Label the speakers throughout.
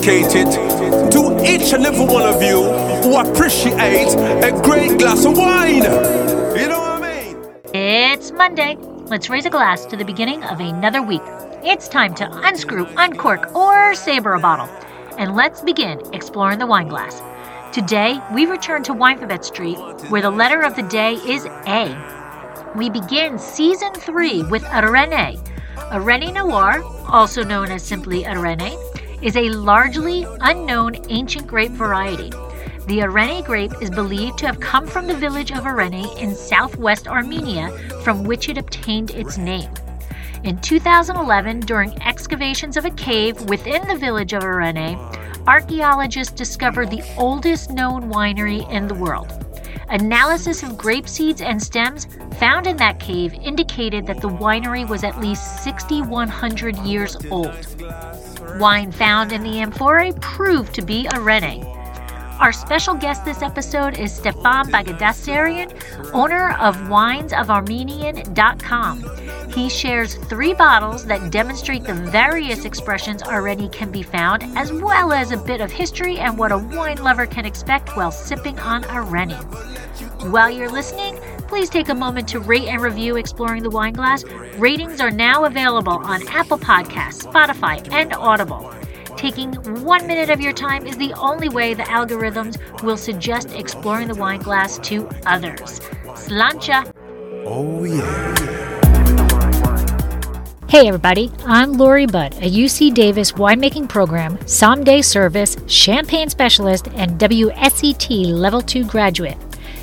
Speaker 1: dedicated to each and every one of you who appreciate a great glass of wine. You know what I mean?
Speaker 2: It's Monday. Let's raise a glass to the beginning of another week. It's time to unscrew, uncork, or saber a bottle. And let's begin exploring the wine glass. Today, we return to Winefabet Street, where the letter of the day is A. We begin season three with Areni. A Rene Noir, also known as simply Areni, is a largely unknown ancient grape variety. The Areni grape is believed to have come from the village of Areni in southwest Armenia, from which it obtained its name. In 2011, during excavations of a cave within the village of Areni, archaeologists discovered the oldest known winery in the world. Analysis of grape seeds and stems found in that cave indicated that the winery was at least 6,100 years old. Wine found in the amphorae proved to be Areni. Our special guest this episode is Stefan Bagdasarian, owner of winesofarmenian.com. He shares three bottles that demonstrate the various expressions already can be found, as well as a bit of history and what a wine lover can expect while sipping on a. While you're listening, please take a moment to rate and review Exploring the Wine Glass. Ratings are now available on Apple Podcasts, Spotify, and Audible. Taking one minute of your time is the only way the algorithms will suggest exploring the wine glass to others. Slancha!
Speaker 1: Oh, yeah.
Speaker 2: Hey everybody, I'm Lori Budd, a UC Davis winemaking program, someday service, champagne specialist, and WSET Level 2 graduate.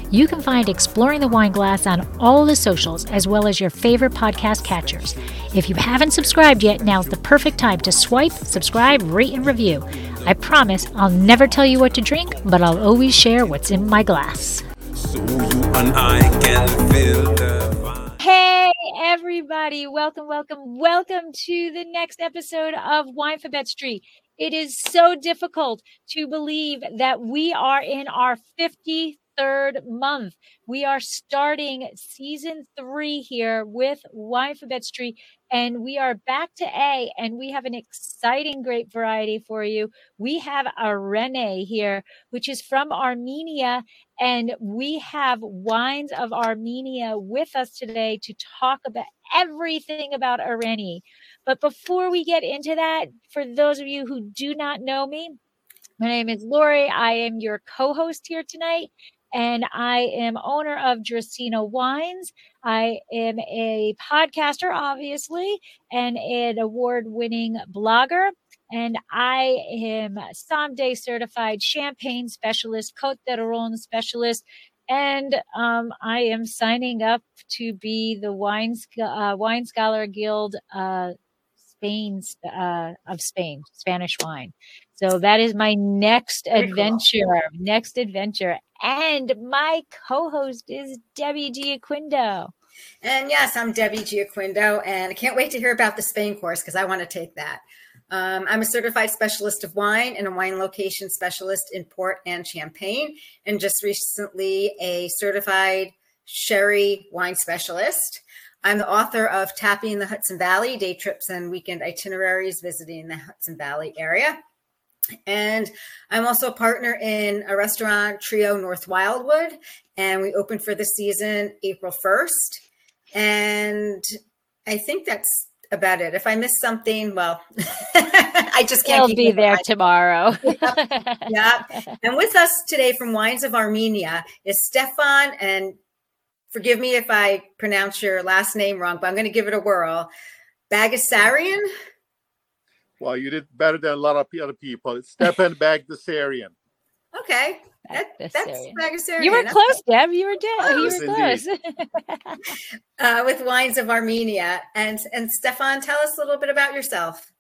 Speaker 2: You can find Exploring the Wine Glass on all the socials as well as your favorite podcast catchers. If you haven't subscribed yet, now's the perfect time to swipe, subscribe, rate, and review. I promise I'll never tell you what to drink, but I'll always share what's in my glass.
Speaker 1: So.
Speaker 2: Hey, everybody. Welcome, welcome, welcome to the next episode of Winefabet Street. It is so difficult to believe that we are in our 53rd month. We are starting season three here with Wine Winefabet Street, and we are back to A, and we have an exciting grape variety for you. We have Areni here, which is from Armenia, and we have Wines of Armenia with us today to talk about everything about Areni. But before we get into that, for those of you who do not know me, my name is Lori. I am your co host here tonight, and I am owner of Dracaena Wines. I am a podcaster, obviously, and an award winning blogger. And I am someday certified champagne specialist, Côtes du Rhône specialist, and um, I am signing up to be the Wine, uh, Wine Scholar Guild uh, Spain uh, of Spain, Spanish wine. So that is my next
Speaker 3: Very cool.
Speaker 2: adventure. Next adventure. And my co-host is Debbie Gioquindo.
Speaker 3: And yes, I'm Debbie Gioquindo, and I can't wait to hear about the Spain course because I want to take that. Um, I'm a certified specialist of wine and a wine location specialist in port and champagne, and just recently a certified sherry wine specialist. I'm the author of Tapping the Hudson Valley Day Trips and Weekend Itineraries Visiting the Hudson Valley Area. And I'm also a partner in a restaurant, Trio North Wildwood, and we opened for the season April 1st. And I think that's about it. If I miss something, well, I just can't
Speaker 2: He'll be there tomorrow.
Speaker 3: Yeah. And with us today from Wines of Armenia is Stefan. And forgive me if I pronounce your last name wrong, but I'm going to give it a whirl. Bagasarian.
Speaker 4: Well, you did better than a lot of other people. It's Stepan Bagdasarian.
Speaker 3: Okay. That, that's
Speaker 2: Bagdasarian.
Speaker 3: Bagasarian.
Speaker 2: You were close, Deb. You were dead. You were close.
Speaker 3: Uh, with Wines of Armenia. And, and Stefan, tell us a little bit about yourself.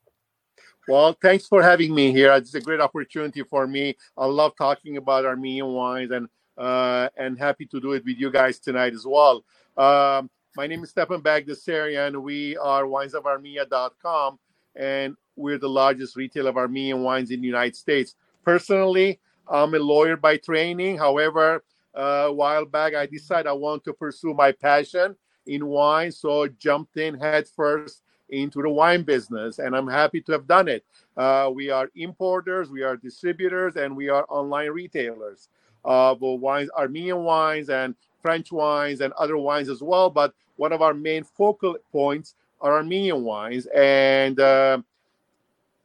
Speaker 4: Well, thanks for having me here. It's a great opportunity for me. I love talking about Armenian wines and uh, and happy to do it with you guys tonight as well. Um, my name is Stepan Bagdasarian. We are winesofarmenia.com and we're the largest retailer of Armenian wines in the United States. Personally, I'm a lawyer by training. However, uh, a while back, I decided I want to pursue my passion in wine, so jumped in head first into the wine business, and I'm happy to have done it. Uh, we are importers, we are distributors, and we are online retailers of wines, Armenian wines, and French wines, and other wines as well. But one of our main focal points are Armenian wines, and uh,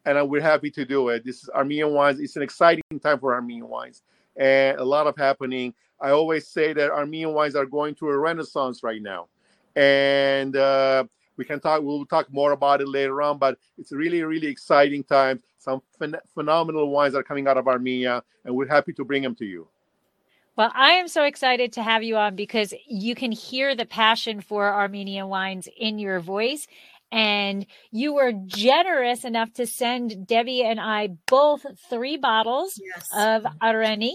Speaker 4: and we're happy to do it. This is Armenian wines. It's an exciting time for Armenian wines, and a lot of happening. I always say that Armenian wines are going through a renaissance right now, and uh, we can talk. We'll talk more about it later on. But it's really, really exciting time. Some phen- phenomenal wines are coming out of Armenia, and we're happy to bring them to you.
Speaker 2: Well, I am so excited to have you on because you can hear the passion for Armenian wines in your voice. And you were generous enough to send Debbie and I both three bottles
Speaker 3: Yes.
Speaker 2: of Areni.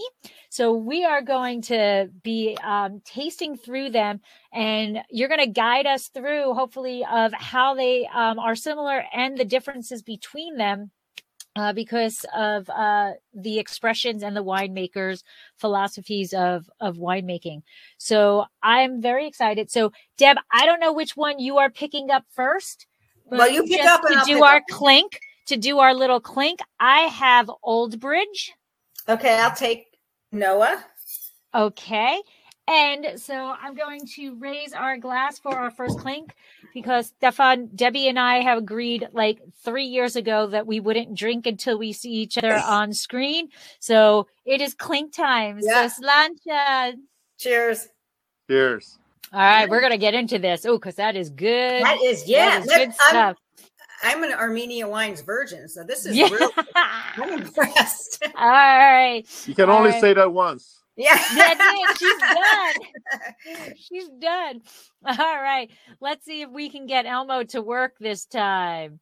Speaker 2: So we are going to be um, tasting through them, and you're going to guide us through, hopefully, of how they um, are similar and the differences between them. Uh, because of uh, the expressions and the winemakers' philosophies of of winemaking, so I'm very excited. So, Deb, I don't know which one you are picking up first.
Speaker 3: Well, you pick up and
Speaker 2: to
Speaker 3: I'll
Speaker 2: do our
Speaker 3: up.
Speaker 2: clink. To do our little clink, I have Old Bridge.
Speaker 3: Okay, I'll take Noah.
Speaker 2: Okay. And so I'm going to raise our glass for our first clink because Stefan, Debbie, and I have agreed like three years ago that we wouldn't drink until we see each other on screen. So it is clink time.
Speaker 3: Yeah.
Speaker 2: So slancha.
Speaker 3: Cheers.
Speaker 4: Cheers.
Speaker 2: All right, we're gonna get into this. Oh, because that is good.
Speaker 3: That is
Speaker 2: That
Speaker 3: yeah.
Speaker 2: is
Speaker 3: let-
Speaker 2: good
Speaker 3: I'm,
Speaker 2: stuff.
Speaker 3: I'm an Armenia wines virgin, so this is
Speaker 2: Yeah.
Speaker 3: real. I'm impressed.
Speaker 2: All right.
Speaker 4: You can
Speaker 2: All
Speaker 4: only
Speaker 2: right.
Speaker 4: say that once.
Speaker 3: Yeah.
Speaker 2: That's it. She's done. She's done. All right. Let's see if we can get Elmo to work this time.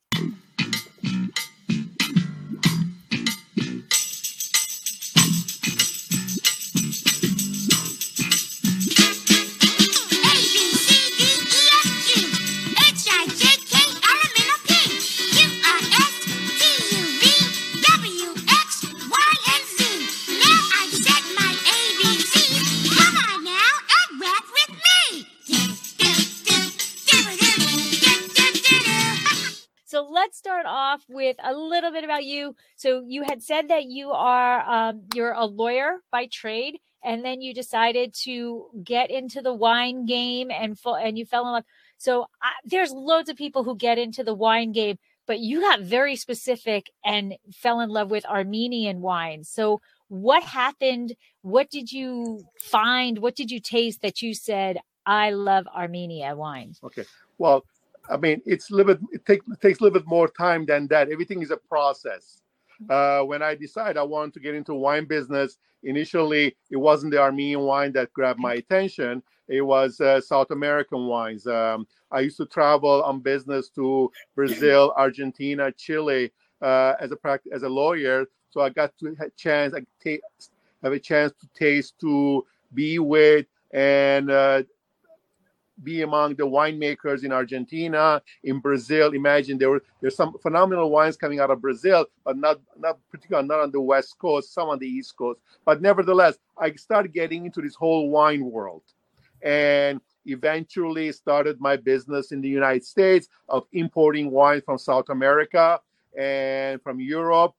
Speaker 5: With
Speaker 2: a little bit about you. So you had said that you are um, you're a lawyer by trade, and then you decided to get into the wine game and and you fell in love. So I, there's loads of people who get into the wine game, but you got very specific and fell in love with Armenian wines. So what happened? What did you find? What did you taste that you said I love Armenia wines?
Speaker 4: Okay. Well, I mean, it's a little bit. It, take, it takes a little bit more time than that. Everything is a process. Uh, when I decided I wanted to get into wine business, initially it wasn't the Armenian wine that grabbed my attention. It was uh, South American wines. Um, I used to travel on business to Brazil, Argentina, Chile uh, as a pract- as a lawyer. So I got to have chance, I have a chance to taste, to be with, and uh, be among the winemakers in Argentina, in Brazil. Imagine there were there's some phenomenal wines coming out of Brazil, but not not particularly not on the west coast, some on the east coast. But nevertheless, I started getting into this whole wine world, and eventually started my business in the United States of importing wine from South America and from Europe.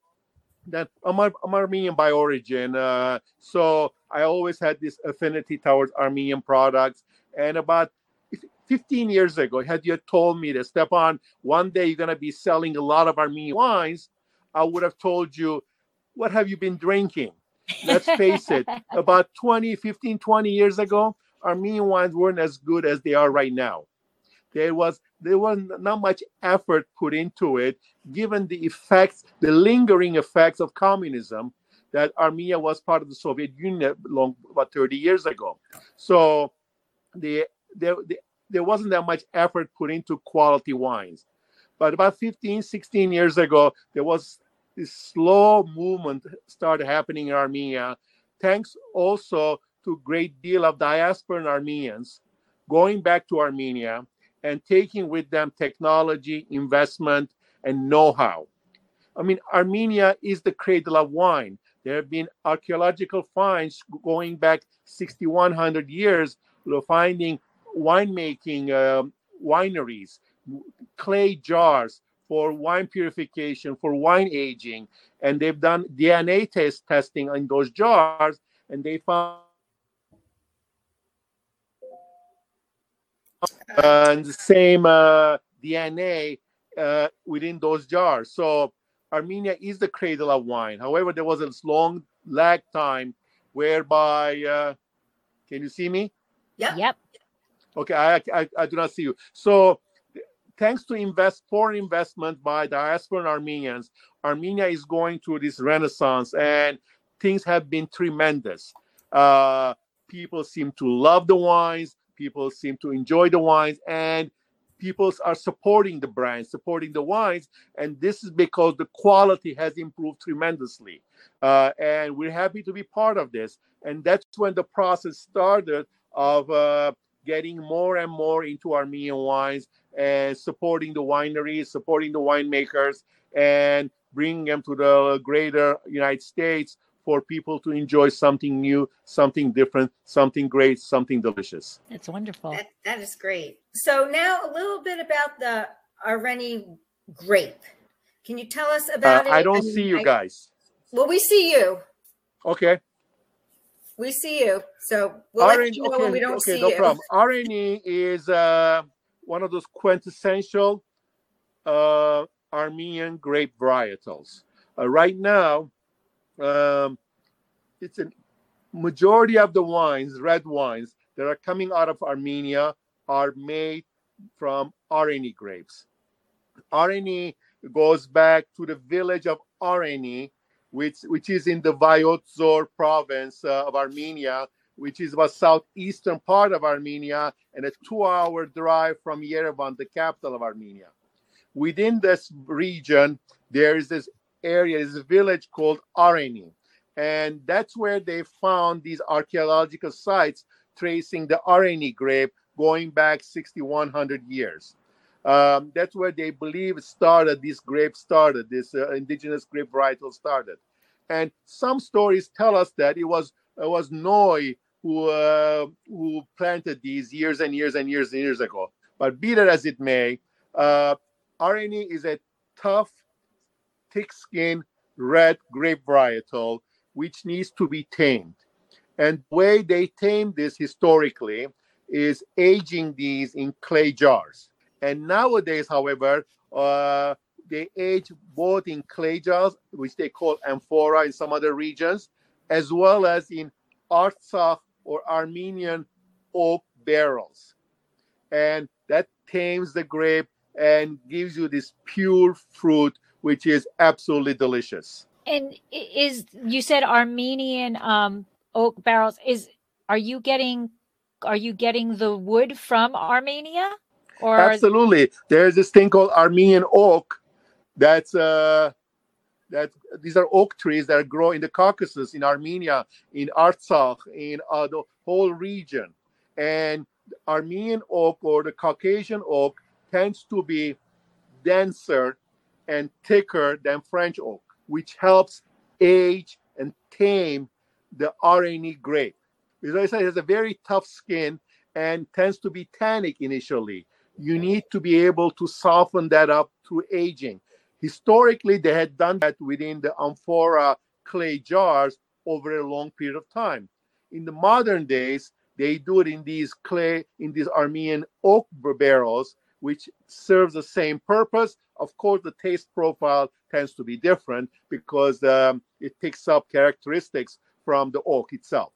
Speaker 4: That I'm, I'm Armenian by origin, uh, so I always had this affinity towards Armenian products. And about 15 years ago, had you told me that, Stepan, one day you're going to be selling a lot of Armenian wines, I would have told you, what have you been drinking? Let's face it, about 20, 15, 20 years ago, Armenian wines weren't as good as they are right now. There was there was not much effort put into it, given the effects, the lingering effects of communism, that Armenia was part of the Soviet Union long about 30 years ago. So the there, the, there wasn't that much effort put into quality wines. But about 15, 16 years ago, there was this slow movement started happening in Armenia, thanks also to a great deal of diasporan Armenians going back to Armenia and taking with them technology, investment, and know-how. I mean, Armenia is the cradle of wine. There have been archaeological finds going back 6,100 years, finding winemaking um, wineries clay jars for wine purification, for wine aging, and they've done DNA test testing on those jars, and they found and the same uh, DNA uh, within those jars. So Armenia is the cradle of wine. However, there was a long lag time whereby, uh, can you see me? Yeah.
Speaker 2: Yep.
Speaker 4: Okay, I, I, I do not see you. So, thanks to invest foreign investment by diasporan Armenians, Armenia is going through this renaissance, and things have been tremendous. Uh, people seem to love the wines. People seem to enjoy the wines, and people are supporting the brand, supporting the wines, and this is because the quality has improved tremendously. Uh, and we're happy to be part of this. And that's when the process started of uh, getting more and more into Armenian wines and supporting the wineries, supporting the winemakers, and bringing them to the greater United States for people to enjoy something new, something different, something great, something delicious.
Speaker 2: That's wonderful.
Speaker 3: That, that is great. So now a little bit about the Areni grape. Can you tell us
Speaker 4: Uh,
Speaker 3: about it?
Speaker 4: I don't
Speaker 3: mean,
Speaker 4: see you
Speaker 3: I-
Speaker 4: guys.
Speaker 3: Well, we see you.
Speaker 4: Okay.
Speaker 3: We see you. So we'll let you know when we don't
Speaker 4: okay,
Speaker 3: see
Speaker 4: no
Speaker 3: you.
Speaker 4: problem. Areni is uh, one of those quintessential uh, Armenian grape varietals. Uh, right now, um, it's a majority of the wines, red wines that are coming out of Armenia, are made from Areni grapes. Areni goes back to the village of Areni, which which is in the Vayots Dzor province uh, of Armenia, which is about southeastern part of Armenia and a two-hour drive from Yerevan, the capital of Armenia. Within this region, there is this area, this village called Areni, and that's where they found these archaeological sites tracing the Areni grape going back 6,100 years. Um, that's where they believe started. This grape started. This uh, indigenous grape varietal started, and some stories tell us that it was it was Noah who uh, who planted these years and years and years and years ago. But be that as it may, uh, Areni is a tough, thick-skinned red grape varietal which needs to be tamed. And the way they tame this historically is aging these in clay jars. And nowadays, however, uh, they age both in clay jars, which they call amphora in some other regions, as well as in Artsakh or Armenian oak barrels. And that tames the grape and gives you this pure fruit, which is absolutely delicious.
Speaker 2: And is you said Armenian um, oak barrels? Is are you getting are you getting the wood from Armenia or
Speaker 4: Absolutely. There's this thing called Armenian oak. That's uh that these are oak trees that grow in the Caucasus, in Armenia, in Artsakh, in uh, the whole region. And Armenian oak or the Caucasian oak tends to be denser and thicker than French oak, which helps age and tame the Areni grape. Because I said it has a very tough skin and tends to be tannic initially. You need to be able to soften that up through aging. Historically, they had done that within the amphora clay jars over a long period of time. In the modern days, they do it in these clay, in these Armenian oak barrels, which serves the same purpose. Of course, the taste profile tends to be different because um, it picks up characteristics from the oak itself.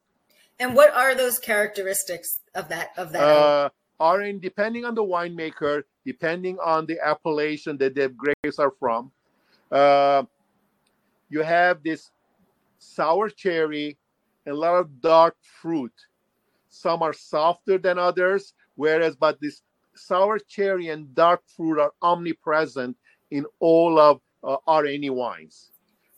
Speaker 3: And what are those characteristics of that of that?
Speaker 4: uh, are in depending on the winemaker, depending on the appellation that the grapes are from. Uh, you have this sour cherry and a lot of dark fruit. Some are softer than others, whereas but this sour cherry and dark fruit are omnipresent in all of uh, Areni wines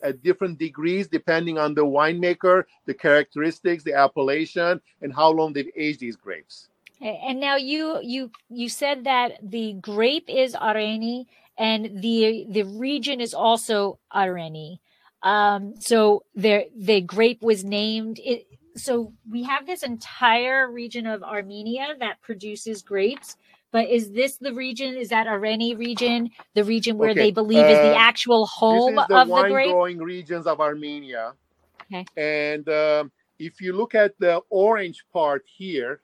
Speaker 4: at different degrees depending on the winemaker, the characteristics, the appellation, and how long they've aged these grapes.
Speaker 2: And now you you you said that the grape is Areni and the the region is also Areni. Um, so there the grape was named it. So we have this entire region of Armenia that produces grapes, but is this the region? Is that Areni region, the region where
Speaker 4: Okay,
Speaker 2: they believe is the
Speaker 4: uh,
Speaker 2: actual home
Speaker 4: the
Speaker 2: of the grape?
Speaker 4: growing regions of Armenia.
Speaker 2: Okay.
Speaker 4: And um, if you look at the orange part here,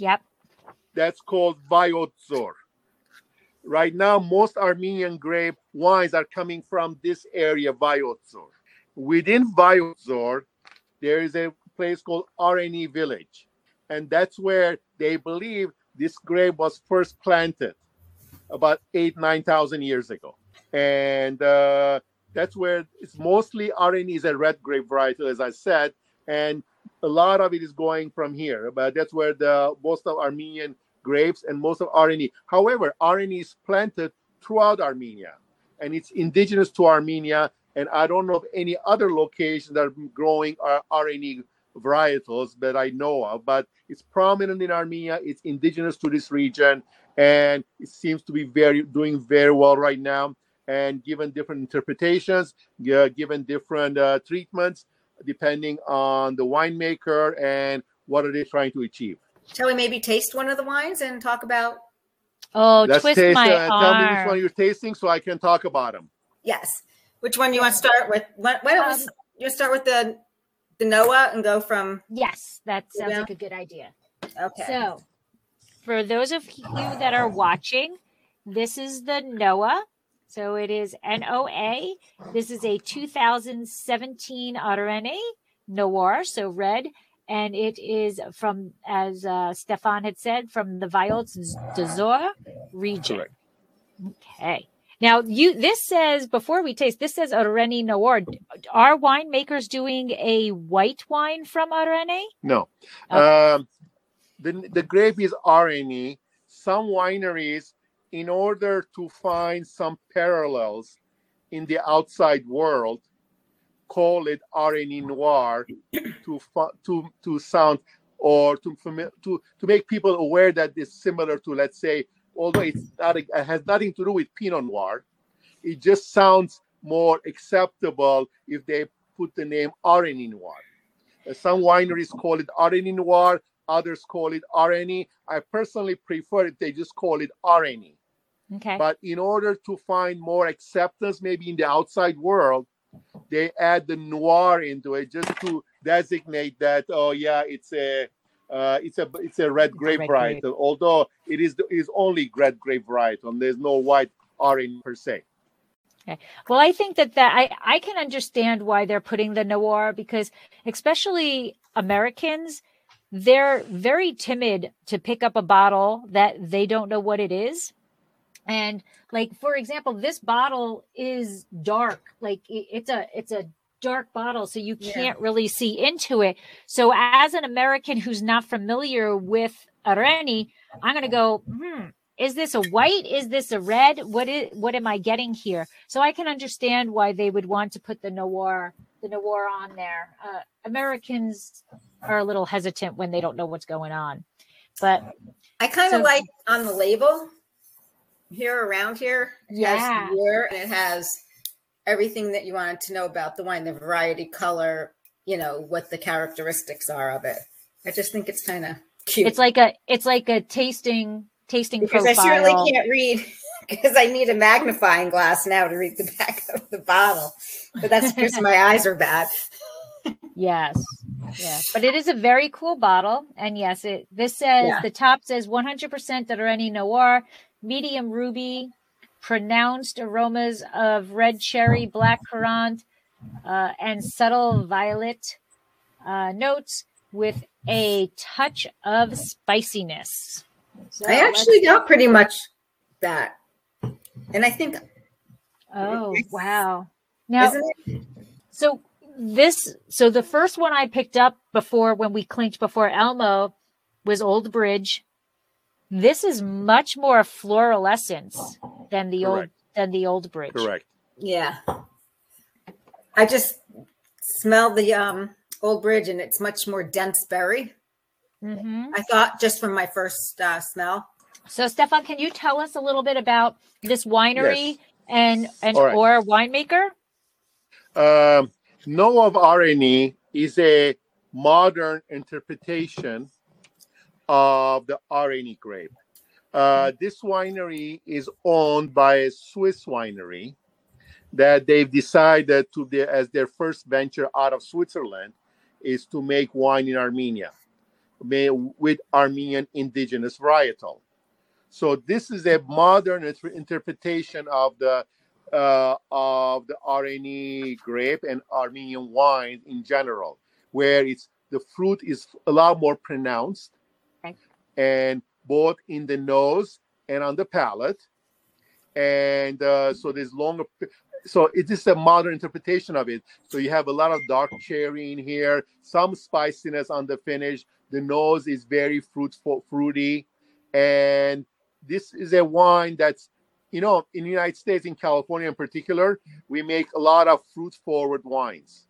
Speaker 2: Yep.
Speaker 4: that's called Vayots Dzor. Right now, most Armenian grape wines are coming from this area, Vayots Dzor. Within Vayots Dzor, there is a place called Areni Village, and that's where they believe this grape was first planted about eight, nine thousand years ago, and uh, that's where it's mostly Areni is a red grape variety, as I said, and a lot of it is going from here. But that's where the most of Armenian grapes and most of Areni. However, Areni is planted throughout Armenia, and it's indigenous to Armenia. And I don't know of any other location that are growing uh, Areni varietals that I know of, but it's prominent in Armenia. It's indigenous to this region, and it seems to be very doing very well right now. And given different interpretations, given different uh, treatments, depending on the winemaker and what are they trying to achieve.
Speaker 3: Shall we maybe taste one of the wines and talk about?
Speaker 2: Oh,
Speaker 4: Let's
Speaker 2: twist
Speaker 4: taste.
Speaker 2: my
Speaker 4: Uh, tell me which one you're tasting, so I can talk about them.
Speaker 3: Yes. Which one do you want to start with? Why why don't
Speaker 2: Um,
Speaker 3: s- you start with the the Noah and go from?
Speaker 2: Yes, that sounds
Speaker 3: Yeah.
Speaker 2: like a good idea.
Speaker 3: Okay.
Speaker 2: So, for those of you that are watching, this is the Noah. So it is N O A. This is a 2017 Areni Noir, so red. And it is from, as uh, Stefan had said, from the Vayots Dzor region.
Speaker 4: Correct.
Speaker 2: Okay. Now, you this says before we taste, this says Areni Noir. Are winemakers doing a white wine from Areni?
Speaker 4: No.
Speaker 2: Okay.
Speaker 4: Um, the, the grape is Areni. Some wineries, in order to find some parallels in the outside world, call it Areni noir to to to sound or to to to make people aware that it's similar to let's say although it's not it has nothing to do with Pinot Noir, it just sounds more acceptable if they put the name Areni Noir. Uh, Some wineries call it Areni Noir, others call it Areni. I personally prefer it; they just call it Areni.
Speaker 2: Okay.
Speaker 4: But in order to find more acceptance, maybe in the outside world, they add the noir into it just to designate that. Oh yeah, it's a uh, it's a it's a red grape
Speaker 2: red grape.
Speaker 4: varietal. Although it is it is only red grape varietal, and there's no white orange per se. Okay.
Speaker 2: Well, I think that that I I can understand why they're putting the noir because especially Americans, they're very timid to pick up a bottle that they don't know what it is. And like for example, this bottle is dark. Like it's a it's a dark bottle so you can't really see into it. So as an American who's not familiar with Areni, I'm going to go, hmm, is this a white? Is this a red? What is what am I getting here? So I can understand why they would want to put the noir the noir on there. Uh, Americans are a little hesitant when they don't know what's going on. But
Speaker 3: I kind of
Speaker 2: So-
Speaker 3: like on the label here around here. It
Speaker 2: Yeah.
Speaker 3: has year and it has everything that you wanted to know about the wine, the variety, color, you know, what the characteristics are of it. I just think it's kind of cute.
Speaker 2: it's like a it's like a tasting tasting
Speaker 3: because
Speaker 2: profile.
Speaker 3: I certainly can't read because I need a magnifying glass now to read the back of the bottle. But that's because my eyes are bad.
Speaker 2: Yes. Yes. But it is a very cool bottle. And yes, it this says
Speaker 3: Yeah.
Speaker 2: the top says 100% Dareni Noir, medium ruby, pronounced aromas of red cherry, black currant, uh, and subtle violet uh, notes with a touch of spiciness. So
Speaker 3: I actually got pretty much that. And I think,
Speaker 2: Oh, wow. Now,
Speaker 3: it?
Speaker 2: So this, so the first one I picked up before when we clinked before Elmo was Old Bridge. This is much more fluorescence than the old than the Old Bridge.
Speaker 4: Correct.
Speaker 3: Yeah. I just smell the um, old bridge and it's much more dense berry.
Speaker 2: hmm
Speaker 3: I thought just from my first uh, smell.
Speaker 2: So, Stefan, can you tell us a little bit about this winery
Speaker 4: Yes.
Speaker 2: and and
Speaker 4: All right.
Speaker 2: or winemaker?
Speaker 4: Um, Noah of Areni is a modern interpretation of the Areni grape. Uh, this winery is owned by a Swiss winery that they've decided to be, as their first venture out of Switzerland is to make wine in Armenia ma- with Armenian indigenous varietal. So this is a modern interpretation of the uh, of the Areni grape and Armenian wine in general, where it's the fruit is a lot more pronounced. And both in the nose and on the palate, and uh, so there's longer. So it is a modern interpretation of it. So you have a lot of dark cherry in here, some spiciness on the finish. The nose is very fruitful, fruity, and this is a wine that's you know in the united states in california in particular we make a lot of fruit forward wines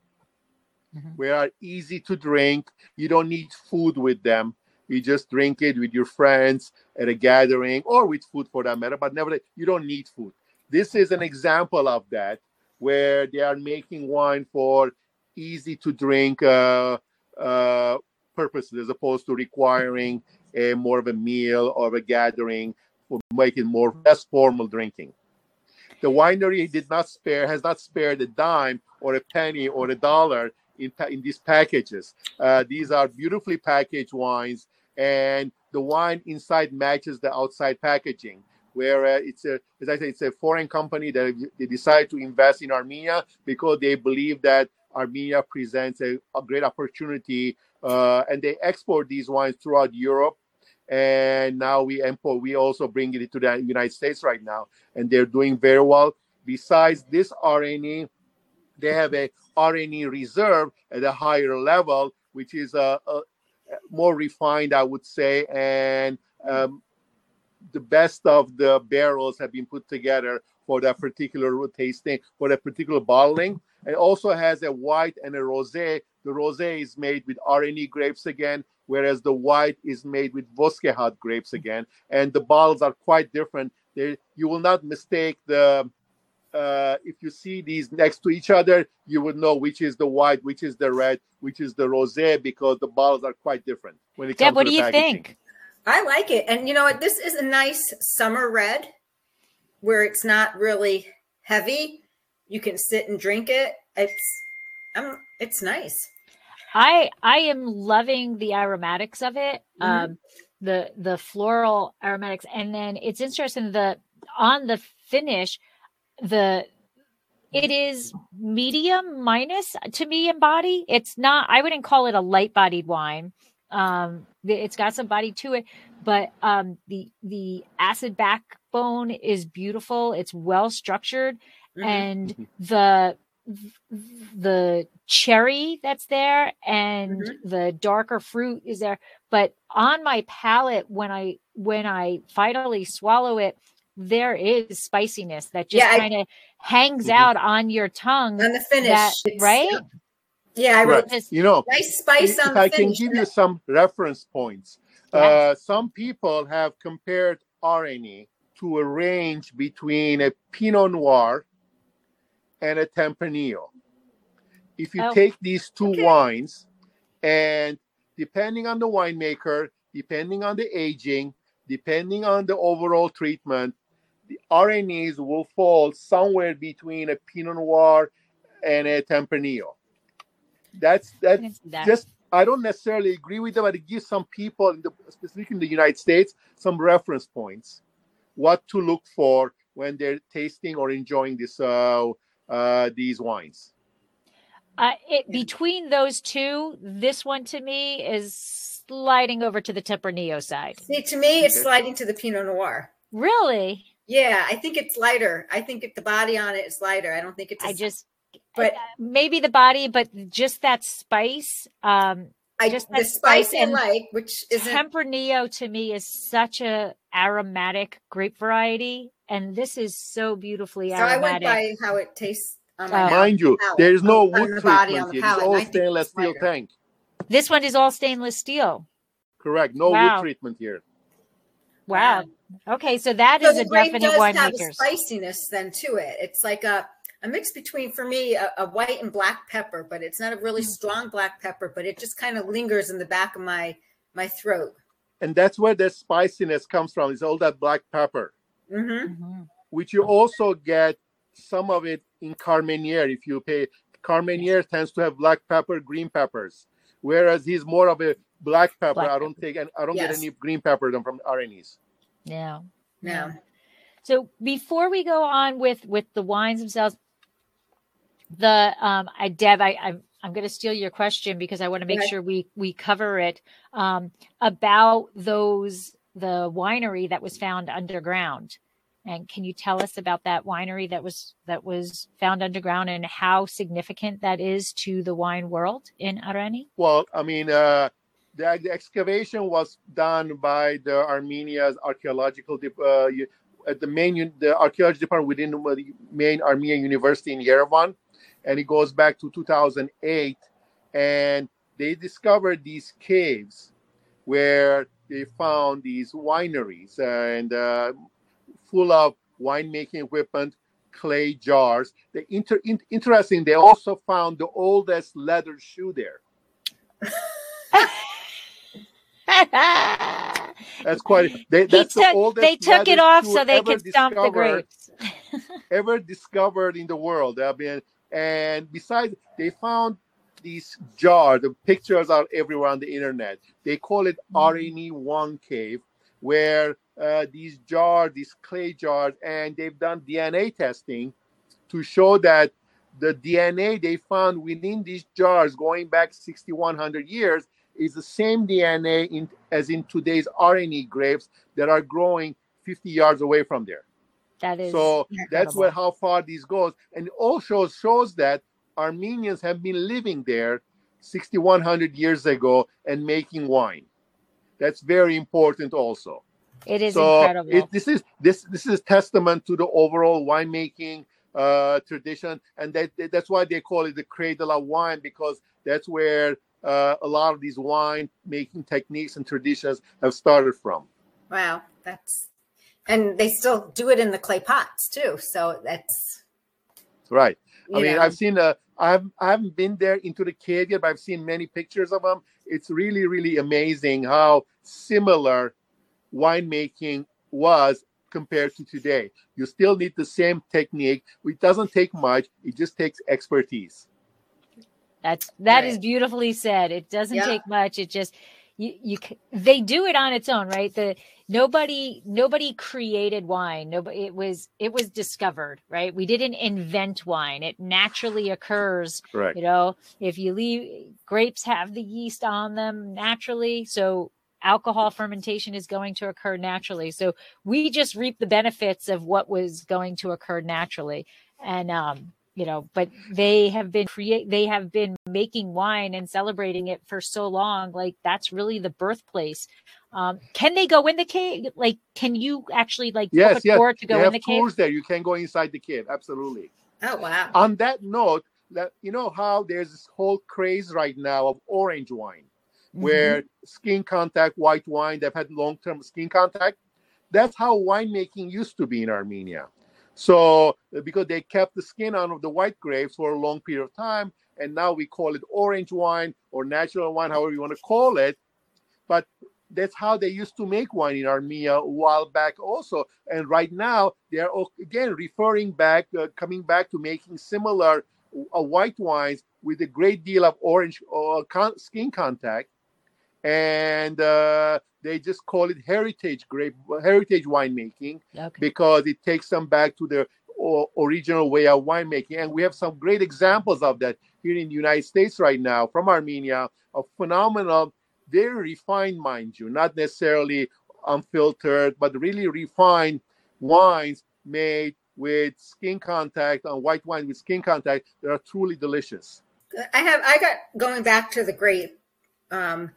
Speaker 2: Mhm.
Speaker 4: we are easy to drink you don't need food with them you just drink it with your friends at a gathering or with food for that matter but never you don't need food this is an example of that where they are making wine for easy to drink uh, uh, purposes as opposed to requiring a more of a meal or a gathering for making more less formal drinking. The winery did not spare has not spared a dime or a penny or a dollar in in these packages. Uh, these are beautifully packaged wines, and the wine inside matches the outside packaging. Where uh, it's a, as I say, it's a foreign company that they decided to invest in Armenia because they believe that Armenia presents a, a great opportunity, uh, and they export these wines throughout Europe and now we import we also bring it to the united states right now and they're doing very well besides this Areni they have a Areni reserve at a higher level which is a, a more refined i would say and um, the best of the barrels have been put together for that particular tasting for that particular bottling it also has a white and a rosé the rosé is made with Areni grapes again whereas the white is made with Voskehat grapes again, and the bottles are quite different. They, you will not mistake the. Uh, if you see these next to each other, you would know which is the white, which is the red, which is the rosé, because the bottles are quite different when it comes
Speaker 2: Deb, what
Speaker 4: to
Speaker 2: do you
Speaker 4: packaging.
Speaker 2: think?
Speaker 3: I like it. And you know what? This is a nice summer red where it's not really heavy. You can sit and drink it. It's um it's nice.
Speaker 2: I I am loving the aromatics of it.
Speaker 3: Mhm.
Speaker 2: Um the the floral aromatics and then it's interesting the on the finish the it is medium minus to me in body. It's not I wouldn't call it a light bodied wine. Um it's got some body to it, but um the the acid backbone is beautiful. It's well structured
Speaker 3: Mhm.
Speaker 2: and
Speaker 4: Mhm.
Speaker 2: the the cherry that's there and the darker fruit is there but on my palate when i when i finally swallow it there is spiciness that just
Speaker 3: Yeah,
Speaker 2: kind of hangs
Speaker 4: Mhm.
Speaker 2: out on your tongue
Speaker 3: On the finish,
Speaker 2: that- right
Speaker 3: Yeah, I wrote
Speaker 4: Correct.
Speaker 2: Just-
Speaker 4: You know,
Speaker 3: nice spice
Speaker 4: if
Speaker 3: on the
Speaker 4: I can give you some reference points,
Speaker 2: Yes.
Speaker 4: uh, some people have compared Areni to a range between a Pinot Noir and a Tempranillo. If you
Speaker 2: Oh.
Speaker 4: take these two
Speaker 3: Okay.
Speaker 4: wines, and depending on the winemaker, depending on the aging, depending on the overall treatment, the Arenis will fall somewhere between a Pinot Noir and a Tempranillo. That's
Speaker 2: I
Speaker 4: that's
Speaker 2: that.
Speaker 4: just I don't necessarily agree with them, but it gives some people, in the, specifically in the United States, some reference points, what to look for when they're tasting or enjoying this uh, uh, these wines.
Speaker 2: uh, it between those two this one to me is sliding over to the tempranillo side
Speaker 3: See, to me, it's sliding to the Pinot Noir.
Speaker 2: really
Speaker 3: Yeah, I think it's lighter. I think it, the body on it is lighter. I don't think it's.
Speaker 2: i just
Speaker 3: but
Speaker 2: uh, maybe the body but just that spice um
Speaker 3: I
Speaker 2: just
Speaker 3: the spice
Speaker 2: spice and
Speaker 3: like, which isn't.
Speaker 2: Tempranillo to me is such a aromatic grape variety, and this is so beautifully
Speaker 3: so I went by how it tastes on my
Speaker 2: Oh.
Speaker 4: Mind you,
Speaker 3: palate,
Speaker 4: there is no
Speaker 3: on- on
Speaker 4: wood
Speaker 3: the body,
Speaker 4: treatment
Speaker 3: on the
Speaker 4: here. It's all
Speaker 3: and I think
Speaker 4: stainless
Speaker 3: it's
Speaker 4: steel tank.
Speaker 2: this one is all stainless steel.
Speaker 4: Correct. No
Speaker 2: Wow.
Speaker 4: wood treatment here.
Speaker 2: Wow. Okay, so that
Speaker 3: So
Speaker 2: is
Speaker 3: the
Speaker 2: a
Speaker 3: grape
Speaker 2: definite
Speaker 3: does have a spiciness then to it. It's like a a mix between for me a, a white and black pepper, but it's not a really
Speaker 2: Mm.
Speaker 3: strong black pepper, but it just kind of lingers in the back of my my throat.
Speaker 4: and that's where the spiciness comes from. It's all that black pepper,
Speaker 3: hmm
Speaker 2: Mhm.
Speaker 4: which you also get some of it in Carmenere. If you pay, Carmenere tends to have black pepper, green peppers, whereas he's more of a black pepper.
Speaker 2: Black
Speaker 4: I don't take, and I don't
Speaker 3: Yes.
Speaker 4: get any green pepper than from Arenis.
Speaker 2: Yeah.
Speaker 3: No.
Speaker 2: So before we go on with with the wines themselves, the um, I Deb, I I'm I'm going to steal your question because I want to make
Speaker 3: Okay.
Speaker 2: sure we we cover it um, about those the winery that was found underground. And can you tell us about that winery that was that was found underground and how significant that is to the wine world in Arani?
Speaker 4: Well, I mean, uh, the, the excavation was done by the Armenia's archaeological uh, at the main the archaeology department within the main Armenian University in Yerevan, and it goes back to 2008, and they discovered these caves where they found these wineries and uh, full of winemaking equipment, clay jars. The inter- in- interesting, they also found the oldest leather shoe there. That's quite. They,
Speaker 2: He
Speaker 4: that's the
Speaker 2: took-
Speaker 4: oldest
Speaker 2: they took it off so they could stomp the grapes.
Speaker 4: Ever discovered in the world. I mean, and besides, they found these jars. The pictures are everywhere on the internet. They call it Areni One Cave, where uh, these jars, these clay jars, and they've done DNA testing to show that the DNA they found within these jars, going back 6,100 years, is the same DNA in, as in today's Areni grapes that are growing 50 yards away from there.
Speaker 2: That is
Speaker 4: So that's
Speaker 2: incredible.
Speaker 4: where how far this goes, and it also shows that Armenians have been living there 6,100 years ago and making wine. That's very important, also.
Speaker 2: it is
Speaker 4: so
Speaker 2: incredible.
Speaker 4: it, this is this this is testament to the overall winemaking uh, tradition, and that that's why they call it the cradle of wine because that's where uh, a lot of these wine making techniques and traditions have started from.
Speaker 3: Wow, that's and they still do it in the clay pots too. So that's
Speaker 4: Right. I mean,
Speaker 3: know,
Speaker 4: I've seen uh, I've I haven't been there into the cave yet, but I've seen many pictures of them. It's really, really amazing how similar winemaking was compared to today. You still need the same technique. It doesn't take much. It just takes expertise.
Speaker 2: That's that is
Speaker 3: Right.
Speaker 2: beautifully said. It doesn't
Speaker 3: Yeah.
Speaker 2: take much. It just you you they do it on its own, right? The nobody nobody created wine. Nobody it was it was discovered, right? We didn't invent wine. It naturally occurs.
Speaker 4: Right.
Speaker 2: You know, if you leave grapes have the yeast on them naturally, so alcohol fermentation is going to occur naturally. So we just reap the benefits of what was going to occur naturally. And um you know but they have been create they have been making wine and celebrating it for so long like that's really the birthplace um can they go in the cave like can you actually like
Speaker 4: Yes,
Speaker 2: book a
Speaker 4: yes.
Speaker 2: tour to
Speaker 4: They
Speaker 2: go in
Speaker 4: have
Speaker 2: the cave
Speaker 4: tours there. You can go inside the cave. Absolutely.
Speaker 3: oh wow.
Speaker 4: On that note, that you know how there's this whole craze right now of orange wine.
Speaker 2: Mhm.
Speaker 4: where skin contact white wine they've had long-term skin contact that's how winemaking used to be in armenia so uh, because they kept the skin on of the white grapes for a long period of time and now we call it orange wine or natural wine however you want to call it. But that's how they used to make wine in armenia a while back also. And right now they're again referring back uh, coming back to making similar uh, white wines with a great deal of orange uh, con- skin contact and uh, they just call it heritage grape heritage winemaking
Speaker 2: okay.
Speaker 4: because it takes them back to the o- original way of winemaking. And we have some great examples of that here in the united states right now from armenia a phenomenal very refined mind you not necessarily unfiltered but really refined wines made with skin contact on white wine with skin contact that are truly delicious.
Speaker 3: I have I got going back to the grape, um,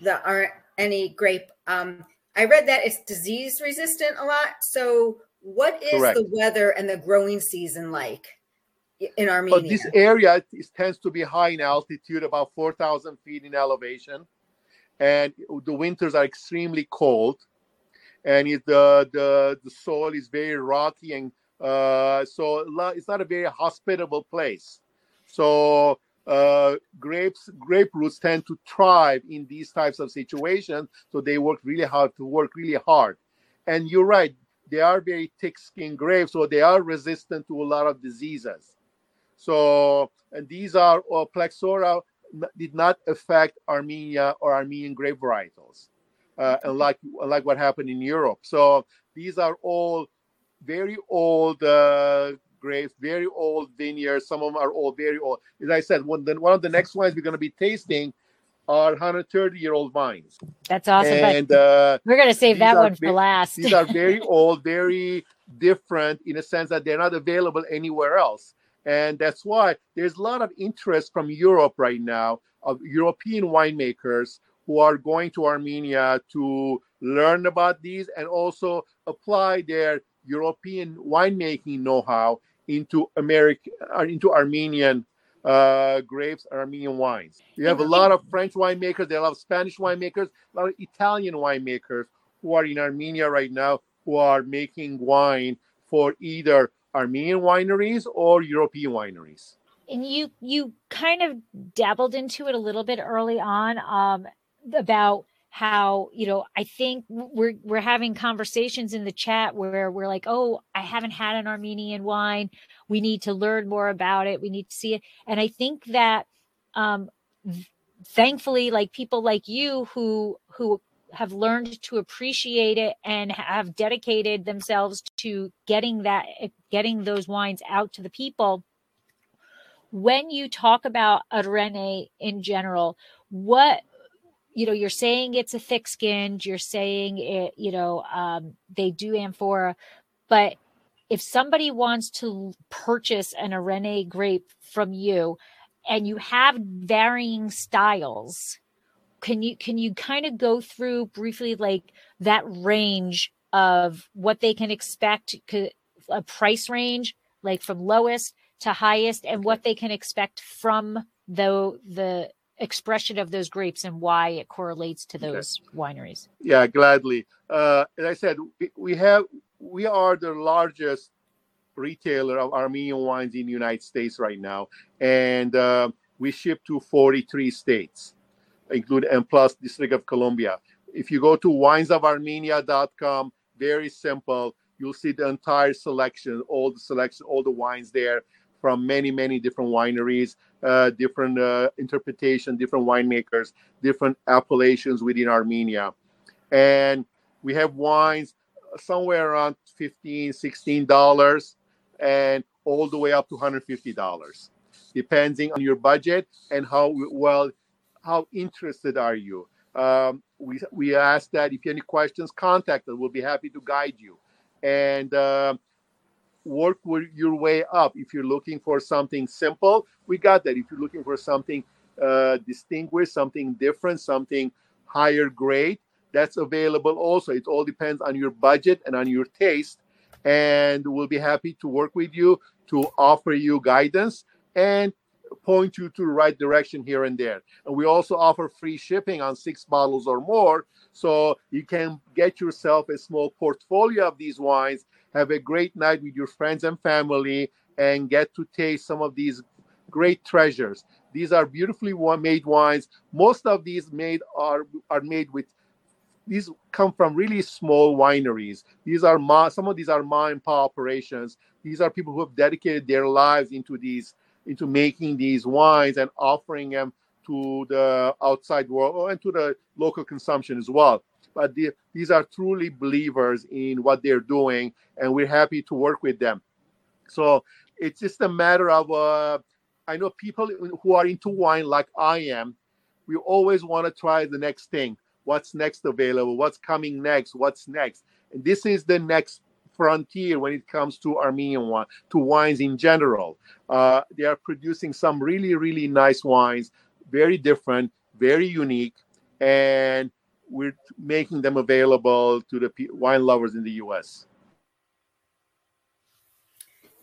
Speaker 3: the aren't any grape. Um, I read that it's disease resistant a lot. So, what is
Speaker 4: Correct.
Speaker 3: the weather and the growing season like in
Speaker 4: But
Speaker 3: Armenia?
Speaker 4: this area is, tends to be high in altitude, about 4,000 feet in elevation. And the winters are extremely cold. And it, the, the, the soil is very rocky. And uh, so it's not a very hospitable place. So uh, grapes grape roots tend to thrive in these types of situations. So they work really hard to work really hard. And you're right they are very thick skinned grapes so they are resistant to a lot of diseases. So and these are uh, phylloxera did not affect armenia or armenian grape varietals uh, unlike like what happened in europe. So these are all very old uh, grapes, very old vineyards. Some of them are all very old. As I said, one, one of the next wines we're going to be tasting are 130 year old vines.
Speaker 2: That's awesome.
Speaker 4: and uh,
Speaker 2: we're gonna save that one for
Speaker 4: ve-
Speaker 2: last.
Speaker 4: these are very old, very different in a sense that they're not available anywhere else. And that's why there's a lot of interest from Europe right now of European winemakers who are going to Armenia to learn about these and also apply their European winemaking know-how into American uh, into Armenian uh, grapes, Armenian wines. You have a lot of French winemakers, there are a lot of Spanish winemakers, a lot of Italian winemakers who are in Armenia right now who are making wine for either Armenian wineries or European wineries.
Speaker 2: and you you kind of dabbled into it a little bit early on um about how you know i think we're we're having conversations in the chat where we're like oh i haven't had an armenian wine. We need to learn more about it. We need to see it. And i think that um thankfully like people like you who who have learned to appreciate it and have dedicated themselves to getting that getting those wines out to the people when you talk about Areni in general, what you know, you're saying it's a thick skinned, you're saying it, you know, um, they do amphora, but if somebody wants to purchase an Areni grape from you and you have varying styles, can you can you kind of go through briefly like that range of what they can expect, a price range, like from lowest to highest and what they can expect from the the expression of those grapes and why it correlates to
Speaker 4: Okay.
Speaker 2: those wineries.
Speaker 4: Yeah, gladly. Uh, as I said, we, have we are the largest retailer of Armenian wines in the United States right now, and uh, we ship to 43 states, including and plus District of Columbia. If you go to winesofarmenia.com, very simple. You'll see the entire selection, all the selection, all the wines there from many, many different wineries, uh, different uh, interpretation, different winemakers, different appellations within Armenia. And we have wines somewhere around 15 16 dollars and all the way up to 150 dollars depending on your budget and how well how interested are you. Um, we we ask that if you have any questions contact us. We'll be happy to guide you. And uh, work your way up. If you're looking for something simple we got that. If you're looking for something uh, distinguished something different something higher grade that's available also. It all depends on your budget and on your taste and we'll be happy to work with you to offer you guidance and point you to the right direction here and there. And we also offer free shipping on six bottles or more so you can get yourself a small portfolio of these wines have a great night with your friends and family and get to taste some of these great treasures these are beautifully made wines most of these made are are made with these come from really small wineries. These are ma- some of these are ma and pa operations. These are people who have dedicated their lives into these into making these wines and offering them to the outside world and to the local consumption as well. But the, these are truly believers in what they're doing, and we're happy to work with them. So it's just a matter of uh, I know people who are into wine like I am. We always want to try the next thing what's next available, what's coming next, what's next. And this is the next frontier when it comes to Armenian wine, to wines in general. Uh, they are producing some really, really nice wines, very different, very unique, and we're making them available to the wine lovers in the U.S.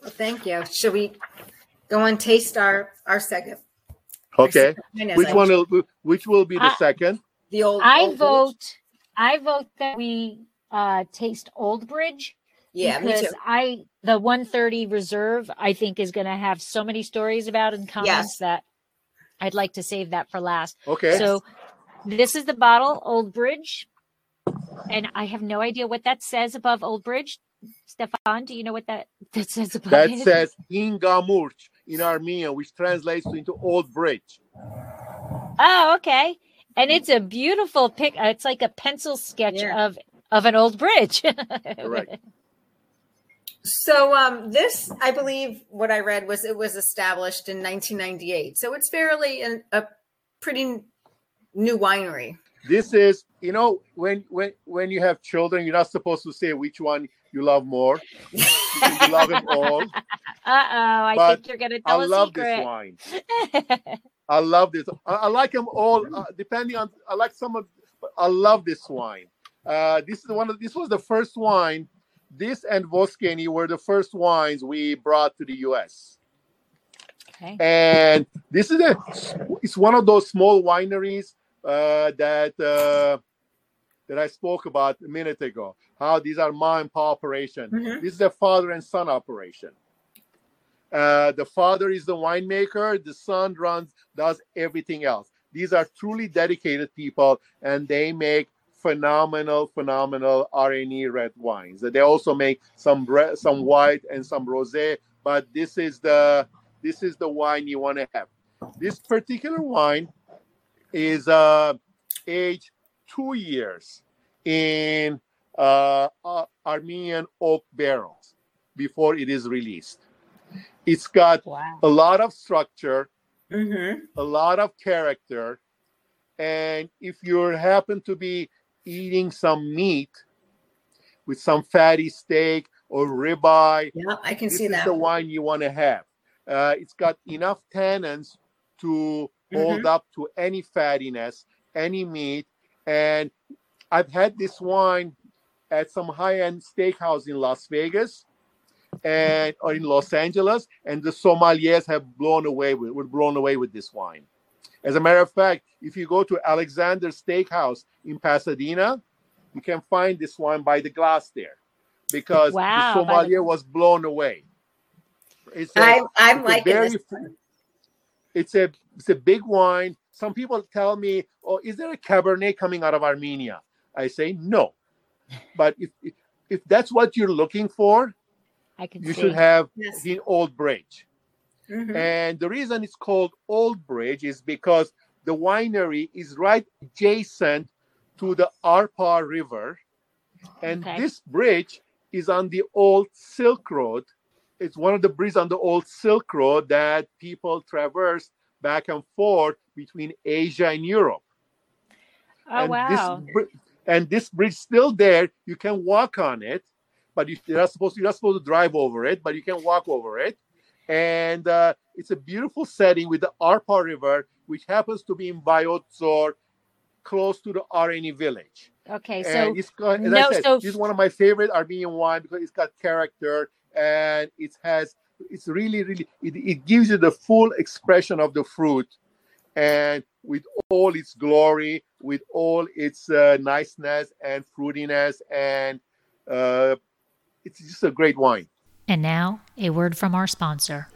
Speaker 3: Well, thank you. Should we go and taste our our second?
Speaker 4: Okay,
Speaker 3: Mine is
Speaker 4: which one? Will, which will be the
Speaker 2: I-
Speaker 4: second?
Speaker 3: The old.
Speaker 2: I
Speaker 3: old
Speaker 2: vote I vote that we uh taste Old Bridge
Speaker 3: Yeah, me
Speaker 2: because
Speaker 3: too.
Speaker 2: I the 130 reserve I think is going to have so many stories about and comments that I'd like to save that for last.
Speaker 4: Okay.
Speaker 2: So this is the bottle, Old Bridge. And I have no idea what that says above Old Bridge. Stefan, do you know what that, that says above
Speaker 4: that
Speaker 2: it?
Speaker 4: says Ingamurch in Armenian, which translates into Old Bridge.
Speaker 2: Oh, okay. And it's a beautiful pic. uh, It's like a pencil sketch
Speaker 3: Yeah.
Speaker 2: of of an old bridge.
Speaker 4: Correct.
Speaker 3: So um, this, I believe, what I read was it was established in 1998. So it's fairly an, a pretty new winery.
Speaker 4: This is, you know, when when when you have children, you're not supposed to say which one you love more. you love them all.
Speaker 2: Uh oh, I
Speaker 4: But
Speaker 2: think you're gonna
Speaker 4: I
Speaker 2: tell a
Speaker 4: love
Speaker 2: secret.
Speaker 4: this wine. I love this. I, I like them all. Uh, depending on, I like some of. I love this wine. Uh, this is one of. This was the first wine. This and Voskeni were the first wines we brought to the U.S.
Speaker 2: okay.
Speaker 4: And this is a. It's one of those small wineries that uh, that I spoke about a minute ago. How these are pop operation.
Speaker 3: Mhm.
Speaker 4: This is a father and son operation. Uh, the father is the winemaker. The son runs, does everything else. These are truly dedicated people, and they make phenomenal, phenomenal Areni red wines. They also make some bre- some white and some rosé, but this is the this is the wine you want to have. This particular wine is uh, aged two years in uh, uh, Armenian oak barrels before it is released. It's got
Speaker 2: Wow.
Speaker 4: a lot of structure,
Speaker 3: Mm-hmm.
Speaker 4: a lot of character, and if you happen to be eating some meat with some fatty steak or ribeye,
Speaker 3: Yeah, I can see that.
Speaker 4: the wine you want to have. Uh, it's got enough tannins to hold
Speaker 3: Mm-hmm.
Speaker 4: up to any fattiness, any meat. And I've had this wine at some high-end steakhouse in Las Vegas and or in Los Angeles, and the sommeliers have blown away with were blown away with this wine. As a matter of fact, if you go to Alexander Steakhouse in Pasadena, you can find this wine by the glass there because
Speaker 2: Wow,
Speaker 4: the
Speaker 2: by the-
Speaker 4: sommelier was blown away. It's a,
Speaker 3: I, I'm
Speaker 4: it's a
Speaker 3: liking
Speaker 4: very
Speaker 3: this.
Speaker 4: It's a it's a big wine. Some people tell me, "Oh, is there a Cabernet coming out of Armenia?" I say no, but if if, if that's what you're looking for,
Speaker 2: I can
Speaker 4: you
Speaker 2: see.
Speaker 4: should have
Speaker 3: Yes.
Speaker 4: the Old Bridge.
Speaker 3: Mhm.
Speaker 4: And the reason it's called Old Bridge is because the winery is right adjacent to the Arpa River. And
Speaker 2: Okay.
Speaker 4: this bridge is on the old Silk Road. It's one of the bridges on the old Silk Road that people traverse back and forth between Asia and Europe.
Speaker 2: oh
Speaker 4: and
Speaker 2: wow.
Speaker 4: This, and this bridge still there. You can walk on it, but you- you're not supposed to, you're not supposed to drive over it, but you can walk over it. And uh, it's a beautiful setting with the Arpa River, which happens to be in Vayots Dzor, close to the Areni village.
Speaker 2: okay, so
Speaker 4: and it's got,
Speaker 2: no,
Speaker 4: said,
Speaker 2: so-
Speaker 4: this is one of my favorite Armenian wine because it's got character and it has, it's really, really, it, it gives you the full expression of the fruit and with all its glory, with all its uh, niceness and fruitiness, and uh, it's just a great wine.
Speaker 6: And now, a word from our sponsor.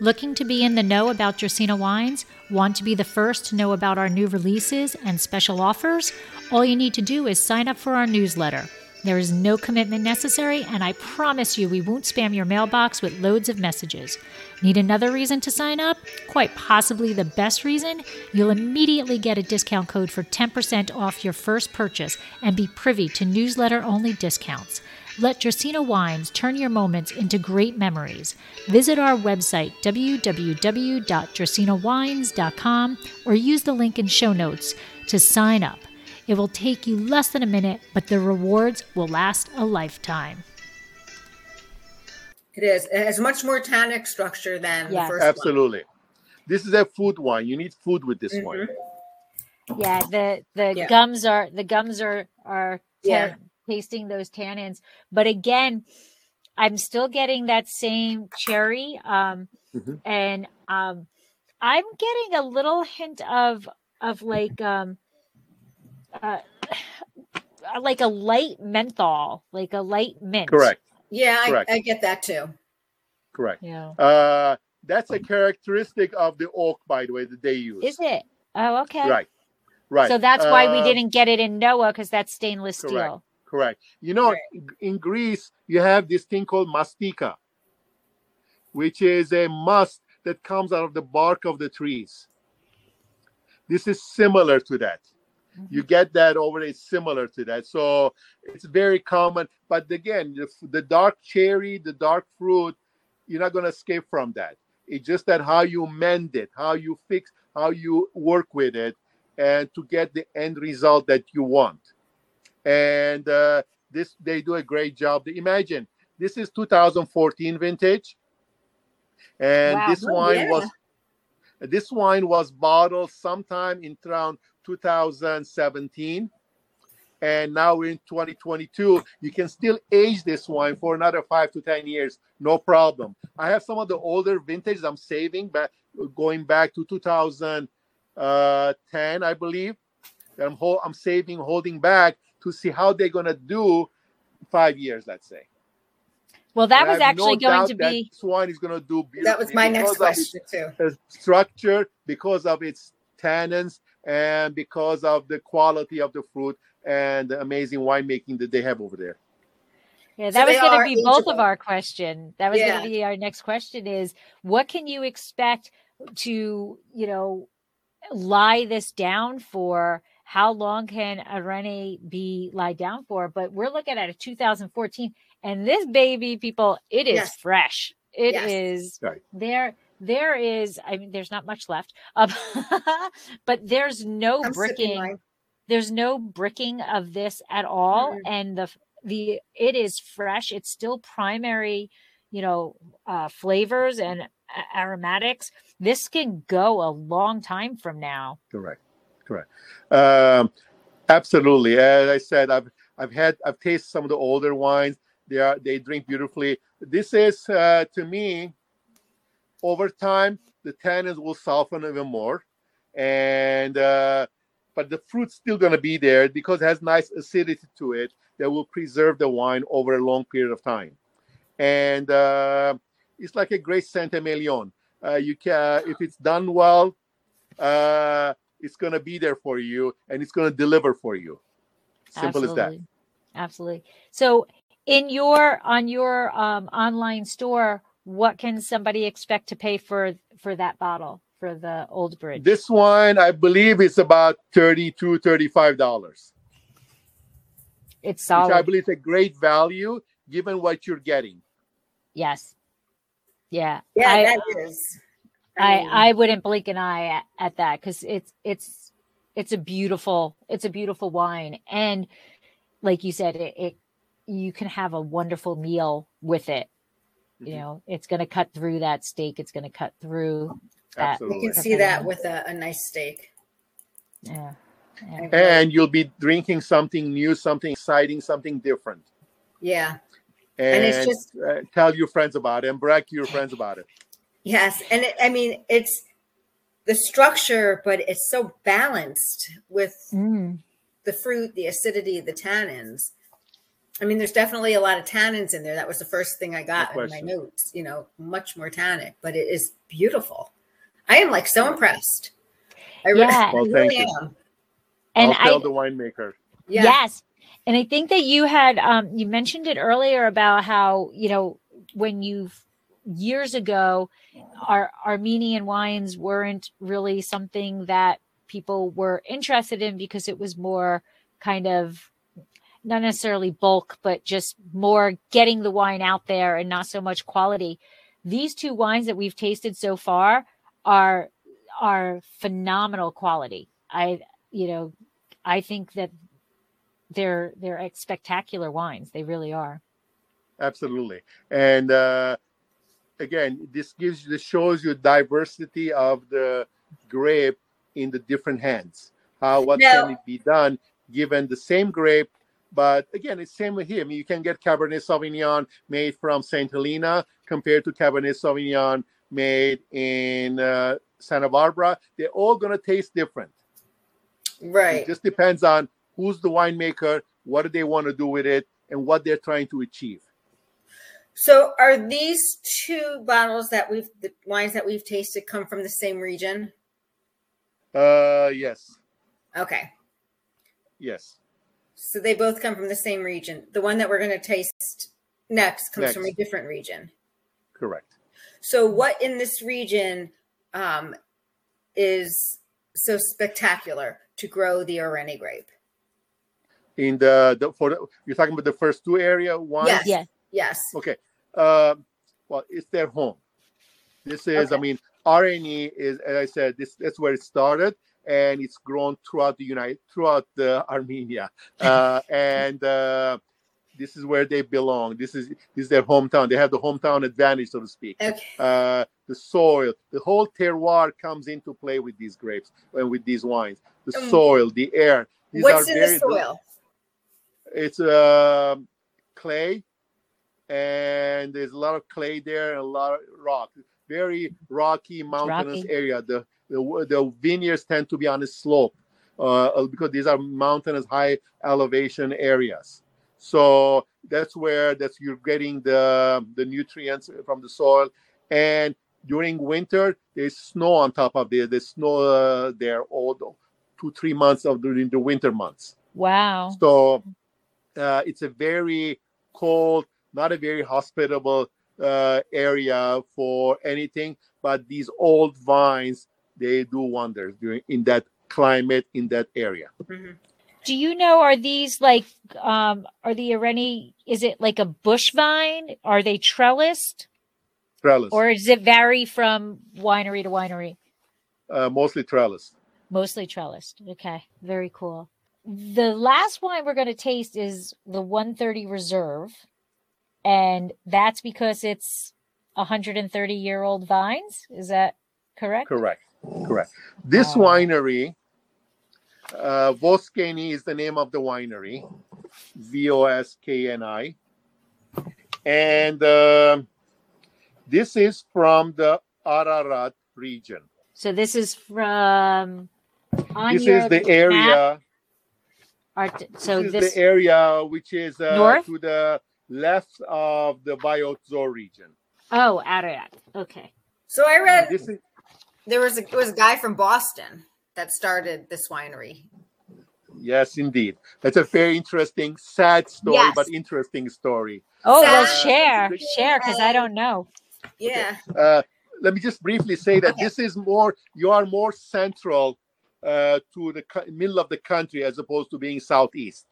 Speaker 6: Looking to be in the know about Dracaena wines? Want to be the first to know about our new releases and special offers? All you need to do is sign up for our newsletter. There is no commitment necessary, and I promise you we won't spam your mailbox with loads of messages. Need another reason to sign up? Quite possibly the best reason? You'll immediately get a discount code for 10% off your first purchase and be privy to newsletter only discounts. Let Dracaena Wines turn your moments into great memories. Visit our website, www.dracaenawines.com, or use the link in show notes to sign up. It will take you less than a minute, but the rewards will last a lifetime.
Speaker 3: It is. It has much more tannic structure than
Speaker 2: Yeah.
Speaker 3: the first one.
Speaker 4: Absolutely. This is a food wine. You need food with this mm-hmm. wine.
Speaker 2: yeah, the the
Speaker 3: Yeah.
Speaker 2: gums are the gums are are
Speaker 3: Yeah.
Speaker 2: Ta- tasting those tannins. But again, I'm still getting that same cherry. Um
Speaker 4: Mhm.
Speaker 2: and um I'm getting a little hint of of like um uh like a light menthol, like a light mint.
Speaker 4: Correct.
Speaker 3: Yeah, I,
Speaker 4: Correct.
Speaker 3: I get that too.
Speaker 4: Correct.
Speaker 2: Yeah.
Speaker 4: Uh, that's a characteristic of the oak, by the way, that they use.
Speaker 2: Is it? Oh, okay.
Speaker 4: Right. Right.
Speaker 2: So that's why we
Speaker 4: Uh,
Speaker 2: didn't get it in Noah because that's stainless
Speaker 4: Correct.
Speaker 2: steel.
Speaker 4: Correct. You know,
Speaker 3: Right.
Speaker 4: in Greece, you have this thing called mastika, which is a must that comes out of the bark of the trees. This is similar to that. Mm-hmm. You get that over, it's similar to that. So it's very common. But again, the, the dark cherry, the dark fruit, you're not going to escape from that. It's just that how you mend it, how you fix, how you work with it, and to get the end result that you want and uh, this they do a great job. Imagine this is 2014 vintage, and
Speaker 2: Wow.
Speaker 4: this wine
Speaker 3: yeah.
Speaker 4: was this wine was bottled sometime in around 2017, and now we're in 2022. You can still age this wine for another five to ten years, no problem. I have some of the older vintages I'm saving but going back to 2010, I believe. I'm hol- I'm saving, holding back to see how they're gonna do five years, let's say.
Speaker 2: Well, that
Speaker 4: And
Speaker 2: was actually
Speaker 4: no
Speaker 2: going to be
Speaker 4: this wine is gonna do.
Speaker 3: That was my next
Speaker 4: because of its,
Speaker 3: question too.
Speaker 4: uh, structure, because of its tannins, and because of the quality of the fruit and the amazing winemaking that they have over there.
Speaker 2: Yeah,
Speaker 3: So
Speaker 2: that was going to be both of our question. That was
Speaker 3: Yeah.
Speaker 2: going to be our next question is what can you expect to, you know, lie this down for? How long can Areni be lied down for? But we're looking at a 2014 and this baby people, it is
Speaker 3: Yes.
Speaker 2: fresh. It
Speaker 3: Yes.
Speaker 2: is
Speaker 4: Right.
Speaker 2: there. There is, I mean, there's not much left, um, but there's no
Speaker 3: I'm
Speaker 2: bricking there's no bricking of this at all
Speaker 3: Mm.
Speaker 2: and the the it is fresh it's still primary you know uh flavors and aromatics this can go a long time from now
Speaker 4: Correct. Correct. Um, absolutely. As I said, I've I've had I've tasted some of the older wines. They are they drink beautifully. This is uh, to me over time the tannins will soften even more, and uh, but the fruit's still going to be there because it has nice acidity to it that will preserve the wine over a long period of time, and uh, it's like a great Saint Emilion. Uh, you can if it's done well. Uh, it's going to be there for you and it's going to deliver for you. Simple as that.
Speaker 2: Absolutely. Absolutely. So in your on your um online store what can somebody expect to pay for for that bottle for the old bridge?
Speaker 4: This one i believe is about 32 35 dollars.
Speaker 2: It's solid.
Speaker 4: which i believe is a great value given what you're getting.
Speaker 2: Yes. Yeah.
Speaker 3: Yeah,
Speaker 2: I-
Speaker 3: that is.
Speaker 2: I
Speaker 3: mean,
Speaker 2: I wouldn't blink an eye at, at that because it's it's it's a beautiful it's a beautiful wine and like you said it, it you can have a wonderful meal with it you
Speaker 4: Mhm.
Speaker 2: know it's going to cut through that steak it's going to cut through that
Speaker 4: absolutely
Speaker 3: you can see that with a, a nice steak.
Speaker 2: yeah, yeah.
Speaker 4: And you'll be drinking something new something exciting something different
Speaker 3: yeah.
Speaker 4: and,
Speaker 3: And it's just-
Speaker 4: uh, tell your friends about it and brag to your friends about it
Speaker 3: Yes, and it, I mean it's the structure, but it's so balanced with
Speaker 2: Mm,
Speaker 3: the fruit, the acidity, the tannins. I mean, there's definitely a lot of tannins in there. That was the first thing I got
Speaker 4: No
Speaker 3: in my notes. You know, much more tannic, but it is beautiful. I am like so impressed. I
Speaker 2: Yeah.
Speaker 3: I
Speaker 4: Well,
Speaker 3: really
Speaker 4: you.
Speaker 3: am.
Speaker 2: and
Speaker 4: i'll tell
Speaker 2: i
Speaker 4: the winemaker
Speaker 3: Yeah.
Speaker 2: Yes. And I think that you had um you mentioned it earlier about how, you know, when you years ago our Armenian wines weren't really something that people were interested in because it was more kind of not necessarily bulk but just more getting the wine out there and not so much quality. These two wines that we've tasted so far are are phenomenal quality. I you know, I think that they're they're spectacular wines. They really are.
Speaker 4: absolutely and uh again this gives you this shows you diversity of the grape in the different hands. How what
Speaker 3: Now-
Speaker 4: can it be done given the same grape? But again it's same with him you can get cabernet sauvignon made from saint helena compared to cabernet sauvignon made in uh, santa barbara. They're all going to taste different.
Speaker 3: Right.
Speaker 4: it just depends on who's the winemaker what do they want to do with it and what they're trying to achieve
Speaker 3: So are these two bottles that we've the wines that we've tasted come from the same region?
Speaker 4: Uh, yes,
Speaker 3: Okay.
Speaker 4: yes.
Speaker 3: So they both come from the same region. The one that we're going to taste next comes from a different region.
Speaker 4: Correct.
Speaker 3: So what in this region um, is so spectacular to grow the Areni grape?
Speaker 4: In the, the for the, you're talking about the first two area wines.
Speaker 3: Yes.
Speaker 2: Yeah.
Speaker 3: Yes.
Speaker 4: Okay. Um, well, it's their home. This is, I
Speaker 3: Okay.
Speaker 4: mean, Areni is, as I said, this that's where it started, and it's grown throughout the United, throughout the Armenia, uh, and uh, this is where they belong. This is this is their hometown. They have the hometown advantage, so to speak.
Speaker 3: Okay.
Speaker 4: Uh, the soil, the whole terroir comes into play with these grapes and with these wines. The
Speaker 3: Um,
Speaker 4: soil, the air. These
Speaker 3: What's in the soil?
Speaker 4: it's um clay and there's a lot of clay there and a lot of rock. Very rocky mountainous
Speaker 2: rocky.
Speaker 4: area. The, the the vineyards tend to be on a slope uh, because these are mountainous high elevation areas. So that's where that's you're getting the the nutrients from the soil. And during winter there's snow on top of there there's snow uh, there all the two three months of during the winter months.
Speaker 2: Wow.
Speaker 4: so uh, it's a very cold, not a very hospitable uh, area for anything. But these old vines, they do wonders during in that climate in that area.
Speaker 3: Mhm.
Speaker 2: Do you know are these like um are the Areni is it like a bush vine? Are they trellised?
Speaker 4: Trellis,
Speaker 2: Or does it vary from winery to winery?
Speaker 4: uh, mostly trellis.
Speaker 2: Mostly trellised. Okay. Very cool. The last wine we're going to taste is the 130 Reserve. And that's because it's 130 year old vines. Is that correct?
Speaker 4: Correct, correct. This
Speaker 2: Wow.
Speaker 4: winery, uh, Voskeni is the name of the winery, V O S K N I, and um this is from the Ararat region.
Speaker 2: So this is from on
Speaker 4: this is the area.
Speaker 2: art- so
Speaker 4: this,
Speaker 2: this,
Speaker 4: is the area which is uh,
Speaker 2: North?
Speaker 4: to the left of the Vayots Dzor region.
Speaker 2: oh, Ararat. Okay.
Speaker 3: So I read
Speaker 4: This is
Speaker 3: there was a it was a guy from Boston that started this winery.
Speaker 4: yes, indeed. That's a very interesting, sad story,
Speaker 3: Yes.
Speaker 4: but interesting story.
Speaker 2: Oh, well, share, share, because I don't know.
Speaker 3: Yeah.
Speaker 4: Uh, let me just briefly say that
Speaker 3: Okay.
Speaker 4: this is more. You are more central uh, to the co- middle of the country as opposed to being southeast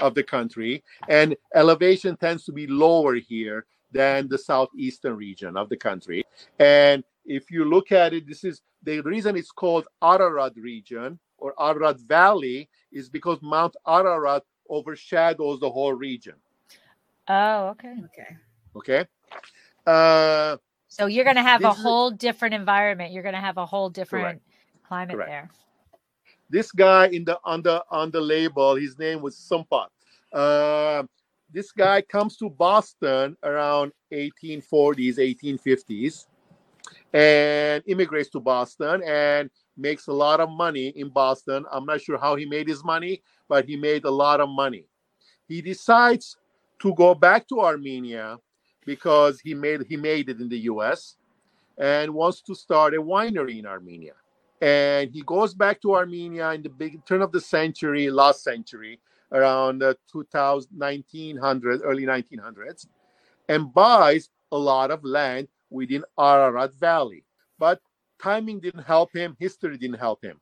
Speaker 4: of the country, and elevation tends to be lower here than the southeastern region of the country. And if you look at it, this is the reason it's called Ararat region or Ararat Valley is because Mount Ararat overshadows the whole region.
Speaker 2: Oh, okay.
Speaker 3: Okay.
Speaker 4: Okay. Uh,
Speaker 2: So you're going to have a
Speaker 4: This is-
Speaker 2: whole different environment. You're going to have a whole different climate
Speaker 4: Correct.
Speaker 2: there.
Speaker 4: This guy in the on the on the label his name was Sumpat. Uh, this guy comes to Boston around 1840s 1850s and immigrates to Boston and makes a lot of money in Boston. I'm not sure how he made his money but he made a lot of money. He decides to go back to Armenia because he made he made it in the US and wants to start a winery in Armenia and he goes back to Armenia in the big turn of the century, last century, around uh, 2000, 1900, early 1900s, and buys a lot of land within Ararat Valley. But timing didn't help him, history didn't help him.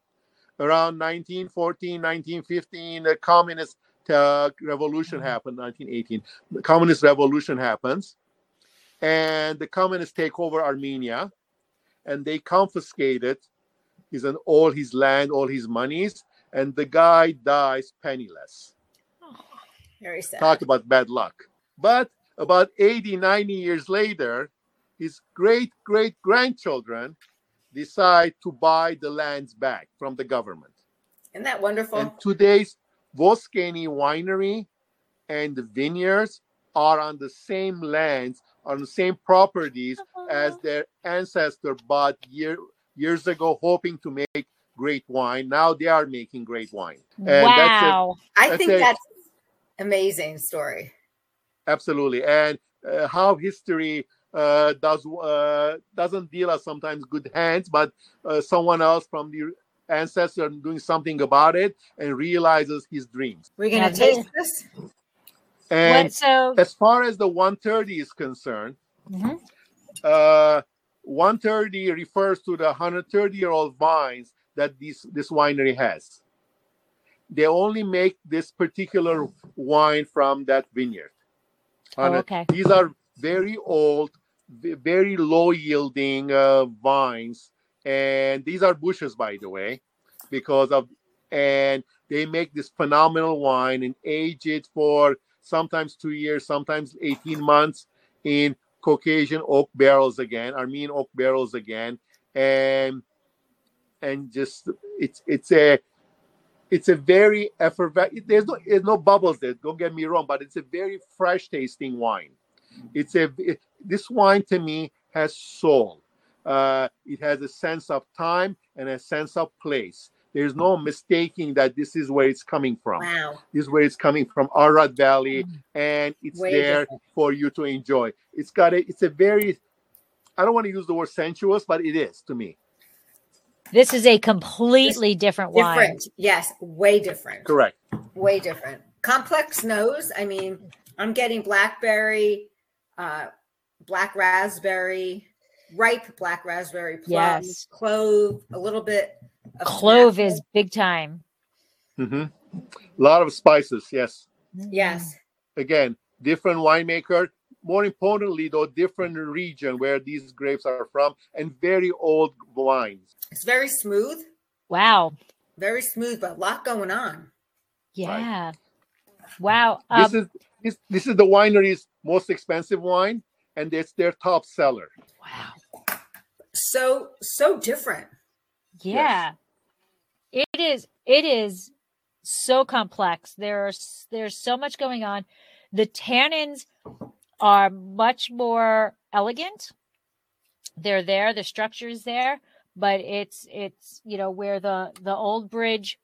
Speaker 4: Around 1914, 1915, the communist uh, revolution happened, 1918. The communist revolution happens, and the communists take over Armenia, and they confiscated his and all his land, all his monies, and the guy dies penniless.
Speaker 3: Oh, very sad.
Speaker 4: Talk about bad luck. But about 80, 90 years later, his great great grandchildren decide to buy the lands back from the government.
Speaker 3: Isn't that wonderful?
Speaker 4: And today's Voskeni winery and the vineyards are on the same lands, on the same properties uh-huh. as their ancestor bought year, years ago, hoping to make great wine. Now they are making great wine. And that's a-
Speaker 2: wow.
Speaker 3: I think
Speaker 4: it.
Speaker 3: that's amazing story.
Speaker 4: Absolutely. And uh, how history uh, does uh, doesn't deal us sometimes good hands, but uh, someone else from the ancestor doing something about it and realizes his dreams.
Speaker 3: We're gonna
Speaker 2: Yeah,
Speaker 3: taste this.
Speaker 4: And
Speaker 2: what, so
Speaker 4: as far as the 130 is concerned,
Speaker 2: Mhm.
Speaker 4: Uh, 130 refers to the 130 year old vines that this this winery has. They only make this particular wine from that vineyard.
Speaker 2: Oh, okay.
Speaker 4: These are very old, very low yielding uh, vines, and these are bushes, by the way, because of and they make this phenomenal wine and age it for sometimes two years, sometimes 18 months in Caucasian oak barrels again, Armenian oak barrels again, and and just it's it's a it's a very effervescent. There's no there's no bubbles there. Don't get me wrong, but it's a very fresh tasting wine. It's a it- this wine to me has soul. Uh, it has a sense of time and a sense of place. There's no mistaking that this is where it's coming from.
Speaker 3: Wow.
Speaker 4: This is where it's coming from, Ararat Valley, and it's
Speaker 3: Way
Speaker 4: there
Speaker 3: different.
Speaker 4: for you to enjoy. It's got a, it's a very, I don't want to use the word sensuous, but it is to me.
Speaker 2: this is a completely different wine.
Speaker 3: Different. Yes, way different.
Speaker 4: Correct.
Speaker 3: Way different. Complex nose. I mean, I'm getting blackberry, uh, black raspberry, ripe black raspberry plum,
Speaker 2: Yes.
Speaker 3: clove, a little bit of
Speaker 2: Clove is big time.
Speaker 4: Mm-hmm. A lot of spices, yes.
Speaker 3: yes.
Speaker 4: Again, different winemaker. More importantly, though, different region where these grapes are from, and very old wines.
Speaker 3: It's very smooth,
Speaker 2: Wow.
Speaker 3: very smooth, but a lot going on.
Speaker 2: Yeah. Wow.
Speaker 4: This
Speaker 2: Um,
Speaker 4: is this, this is the winery's most expensive wine, and it's their top seller.
Speaker 2: wow.
Speaker 3: So so different.
Speaker 2: Yeah. It is it is so complex. There's there's so much going on. The tannins are much more elegant. They're there, the structure is there, but it's it's you know where the the old bridge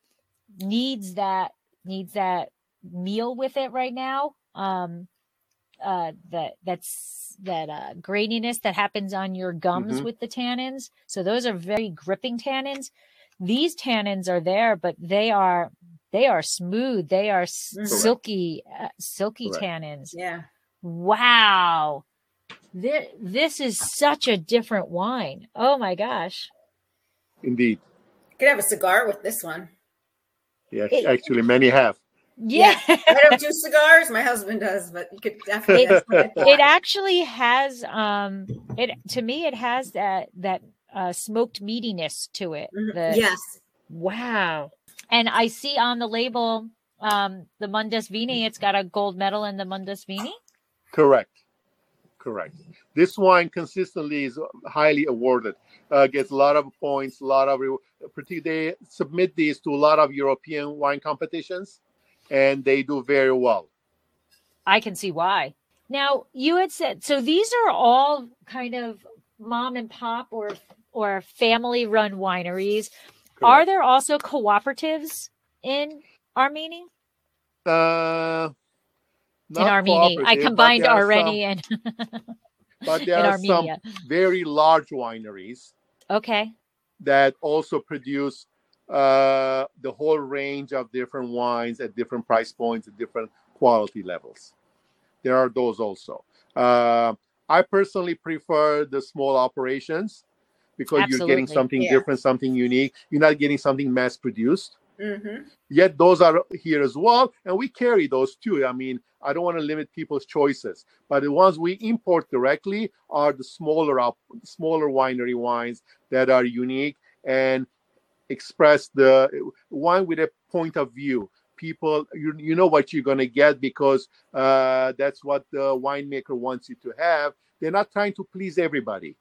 Speaker 2: needs that needs that meal with it right now. Um uh that that's that uh graininess that happens on your gums
Speaker 4: Mhm.
Speaker 2: with the tannins. So those are very gripping tannins. These tannins are there, but they are they are smooth. They are s-
Speaker 3: Correct.
Speaker 2: silky uh, silky
Speaker 4: Correct.
Speaker 2: tannins.
Speaker 3: Yeah.
Speaker 2: Wow. This, this is such a different wine. Oh my gosh.
Speaker 4: Indeed.
Speaker 3: Could have a cigar with this one.
Speaker 4: Yes,
Speaker 2: It-
Speaker 4: actually, many have.
Speaker 2: Yeah.
Speaker 3: I don't do cigars. My husband does, but you could definitely.
Speaker 2: It-
Speaker 3: have some with
Speaker 2: it actually has um it to me it has that that uh smoked meatiness to it.
Speaker 3: Mhm.
Speaker 2: The-
Speaker 3: yes.
Speaker 2: Wow. And I see on the label um the Mundus Vini, it's got a gold medal in the Mundus Vini.
Speaker 4: Correct. Correct. This wine consistently is highly awarded. Uh, gets a lot of points, a lot of. re- They submit these to a lot of European wine competitions, and they do very well.
Speaker 2: I can see why. Now, you had said so these are all kind of mom and pop or or family run wineries. Are there also cooperatives in Armenia?
Speaker 4: Uh,
Speaker 2: In Armenia. I combined Armenia and
Speaker 4: but there are some very large wineries
Speaker 2: Okay.
Speaker 4: that also produce uh, the whole range of different wines at different price points at different quality levels. There are those also. Uh, I personally prefer the small operations because you're getting something
Speaker 3: Yeah.
Speaker 4: different, something unique. You're not getting something mass produced.
Speaker 3: hmm
Speaker 4: Yet those are here as well, and we carry those too. I mean, I don't want to limit people's choices, but the ones we import directly are the smaller up, smaller winery wines that are unique and express the wine with a point of view. People, you, you know what you're going to get because uh, that's what the winemaker wants you to have. They're not trying to please everybody.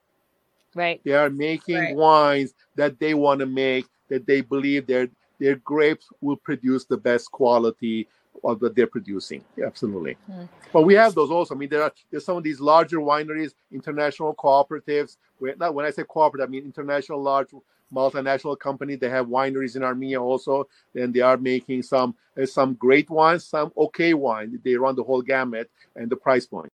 Speaker 2: Right.
Speaker 4: They are making
Speaker 3: Right.
Speaker 4: wines that they want to make, that they believe their their grapes will produce the best quality of what they're producing. Absolutely.
Speaker 2: Hmm.
Speaker 4: But we have those also. I mean, there are there's some of these larger wineries, international cooperatives. Where, not when I say cooperative, I mean international large multinational company. They have wineries in Armenia also. and they are making some there's some great wines, some okay wine. They run the whole gamut and the price point.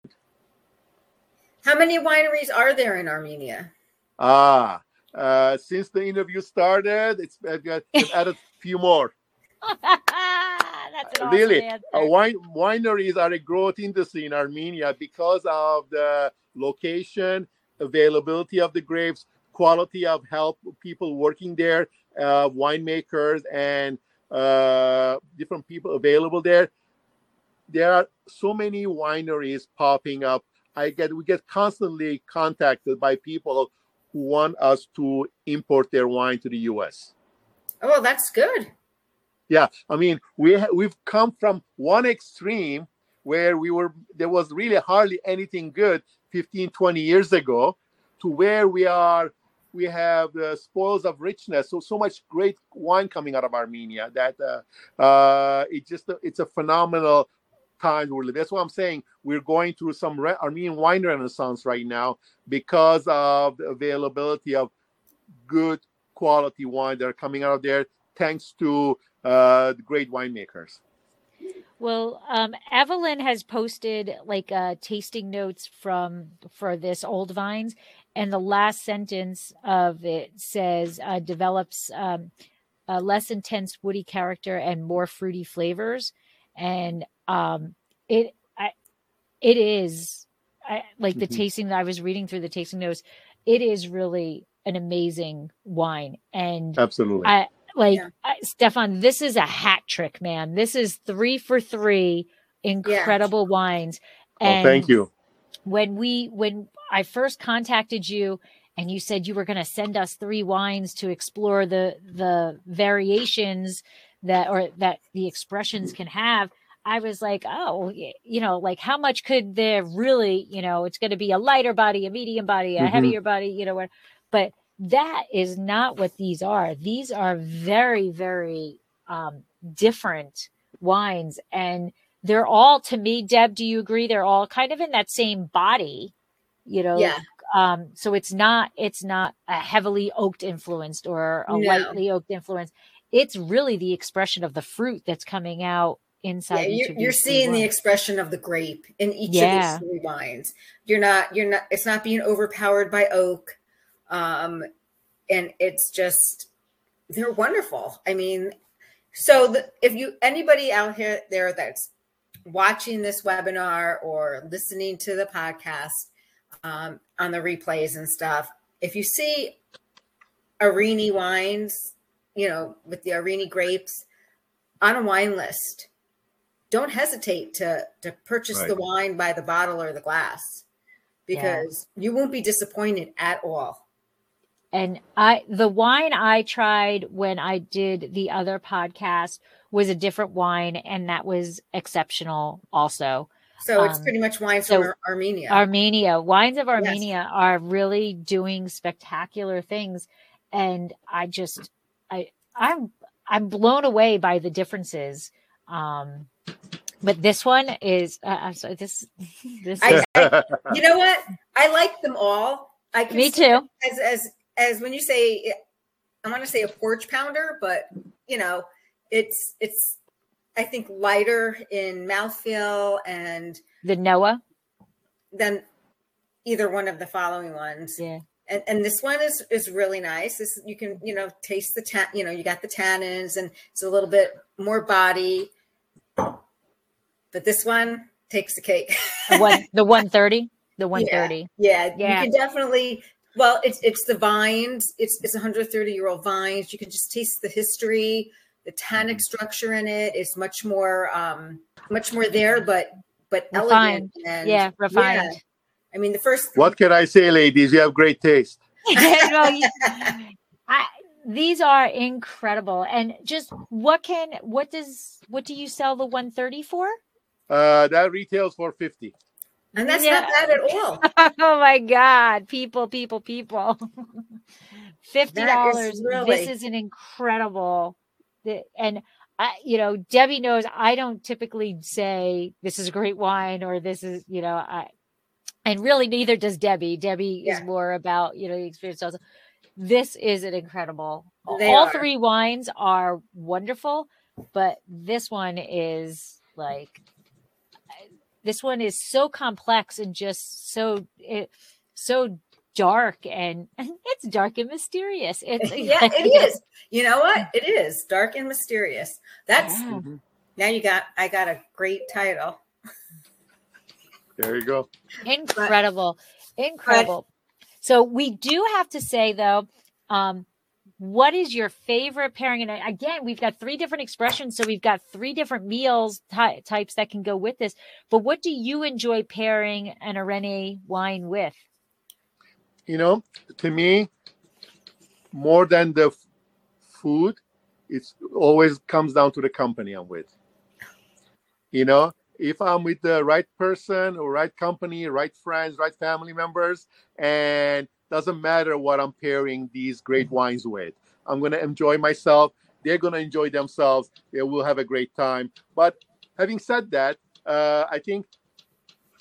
Speaker 3: How many wineries are there in Armenia?
Speaker 4: Ah, uh, since the interview started, it's I've got I've added a few more.
Speaker 2: That's an awesome
Speaker 4: really, uh, wine wineries are a growth industry in Armenia because of the location, availability of the grapes, quality of help people working there, uh, winemakers, and uh, different people available there. There are so many wineries popping up. I get we get constantly contacted by people who want us to import their wine to the U.S.
Speaker 3: Oh, that's good.
Speaker 4: Yeah, I mean, we ha- we've come from one extreme where we were there was really hardly anything good 15 20 years ago to where we are we have the spoils of richness. So so much great wine coming out of armenia that uh, uh it just it's a phenomenal time we're living. That's what i'm saying. We're going through some re- armenian wine renaissance right now because of the availability of good quality wine that are coming out of there thanks to uh the great winemakers.
Speaker 2: Well, um, Evelyn has posted like uh, tasting notes from for this old vines, and the last sentence of it says uh, develops um, a less intense woody character and more fruity flavors, and um, it I, it is I, like the
Speaker 4: Mhm.
Speaker 2: tasting that I was reading through the tasting notes. It is really an amazing wine, and
Speaker 4: absolutely
Speaker 2: I like
Speaker 3: Yeah.
Speaker 2: I, Stefan. This is a hat trick, man. This is three for three, incredible wines.
Speaker 4: oh, thank you
Speaker 2: When we when I first contacted you and you said you were going to send us three wines to explore the the variations that or that the expressions can have. I was like, oh, you know, like how much could there really, you know, it's going to be a lighter body, a medium body, a
Speaker 4: Mhm.
Speaker 2: heavier body, you know what? But that is not what these are. These are very, very um, different wines, and they're all to me. Deb, do you agree? They're all kind of in that same body, you know.
Speaker 3: Yeah.
Speaker 2: Um, so it's not it's not a heavily oaked influenced or a
Speaker 3: No.
Speaker 2: lightly oaked influence. It's really the expression of the fruit that's coming out inside.
Speaker 3: Yeah,
Speaker 2: each
Speaker 3: you,
Speaker 2: of
Speaker 3: you're
Speaker 2: three
Speaker 3: seeing the expression of the grape in each
Speaker 2: Yeah.
Speaker 3: of these three wines. You're not, you're not, it's not being overpowered by oak. Um, and it's just, they're wonderful. I mean, so the, if you, anybody out here there that's watching this webinar or listening to the podcast um, on the replays and stuff, if you see Areni wines, you know, with the Areni grapes on a wine list, don't hesitate to to purchase the wine by the bottle or the glass because you won't be disappointed at all.
Speaker 2: And I the wine I tried when I did the other podcast was a different wine and that was exceptional also.
Speaker 3: So it's
Speaker 2: Um,
Speaker 3: pretty much wines
Speaker 2: so
Speaker 3: from Armenia.
Speaker 2: Armenia, wines of Armenia are really doing spectacular things and I just I I'm I'm blown away by the differences. Um but this one is uh, I'm sorry this this
Speaker 3: I-
Speaker 2: is,
Speaker 3: you know what? I like them all. I can
Speaker 2: me too.
Speaker 3: as as as when you say I want to say a porch pounder, but you know, it's it's I think lighter in mouthfeel and
Speaker 2: The Noah.
Speaker 3: than either one of the following ones.
Speaker 2: Yeah.
Speaker 3: And and this one is is really nice. This you can you know taste the tan. You know you got the tannins and it's a little bit more body. But this one takes the cake.
Speaker 2: The one the 130. The 130.
Speaker 3: Yeah,
Speaker 2: Yeah.
Speaker 3: you can definitely. Well, it's it's the vines. It's it's 130 year old vines. You can just taste the history, the tannic structure in it. It's much more um much more there, but but
Speaker 2: Refined.
Speaker 3: elegant and
Speaker 2: Yeah, refined.
Speaker 3: yeah. I mean, the first
Speaker 4: what can I say, ladies? You have great taste.
Speaker 2: No, you- I, these are incredible. And just what can what does what do you sell the 130 for?
Speaker 4: Uh, that retails for 50.
Speaker 3: And that's
Speaker 2: Yeah.
Speaker 3: not bad at all.
Speaker 2: oh my god, people, people, people. $50.
Speaker 3: is really-
Speaker 2: This is an incredible and I, you know, Debbie knows I don't typically say this is a great wine or this is, you know, I and really neither does Debbie. Debbie
Speaker 3: Yeah.
Speaker 2: is more about, you know, the experience also. This is an incredible.
Speaker 3: They
Speaker 2: All
Speaker 3: are.
Speaker 2: three wines are wonderful, but this one is like this one is so complex and just so it, so dark and it's dark and mysterious. It's
Speaker 3: yeah, it is. You know what? It is dark and mysterious. That's
Speaker 2: Yeah.
Speaker 3: now you got. I got a great title.
Speaker 4: There you go.
Speaker 2: incredible incredible so we do have to say though um what is your favorite pairing? And again we've got three different expressions so we've got three different meals ty- types that can go with this. But what do you enjoy pairing an Areni wine with?
Speaker 4: You know, to me, more than the f- food, it always comes down to the company I'm with. You know, if I'm with the right person or right company, right friends, right family members, and doesn't matter what I'm pairing these great wines with, I'm gonna enjoy myself. They're gonna enjoy themselves. They will have a great time. But having said that, uh, I think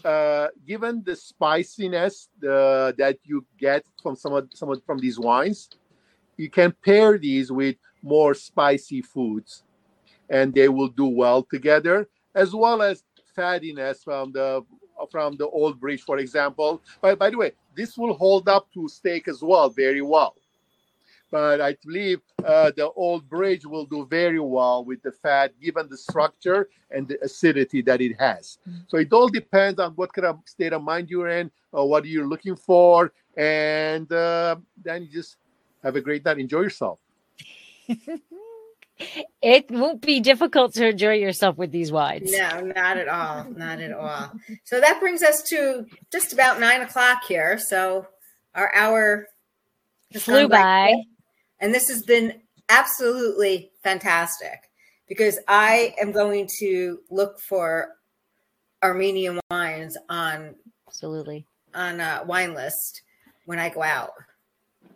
Speaker 4: uh, given the spiciness the, that you get from some of some of from these wines, you can pair these with more spicy foods, and they will do well together, as well as fattiness from the from the old bridge, for example. By, by the way, this will hold up to steak as well very well. But I believe uh, the old bridge will do very well with the fat, given the structure and the acidity that it has. So it all depends on what kind of state of mind you're in, or what you're looking for, and uh, then you just have a great night. Enjoy yourself.
Speaker 2: it won't be difficult to enjoy yourself with these wines
Speaker 3: No, not at all. Not at all. So that brings us to just about nine o'clock here. So our hour
Speaker 2: flew
Speaker 3: by
Speaker 2: by
Speaker 3: and this has been absolutely fantastic because I am going to look for Armenian wines on
Speaker 2: absolutely
Speaker 3: on a wine list when I go out.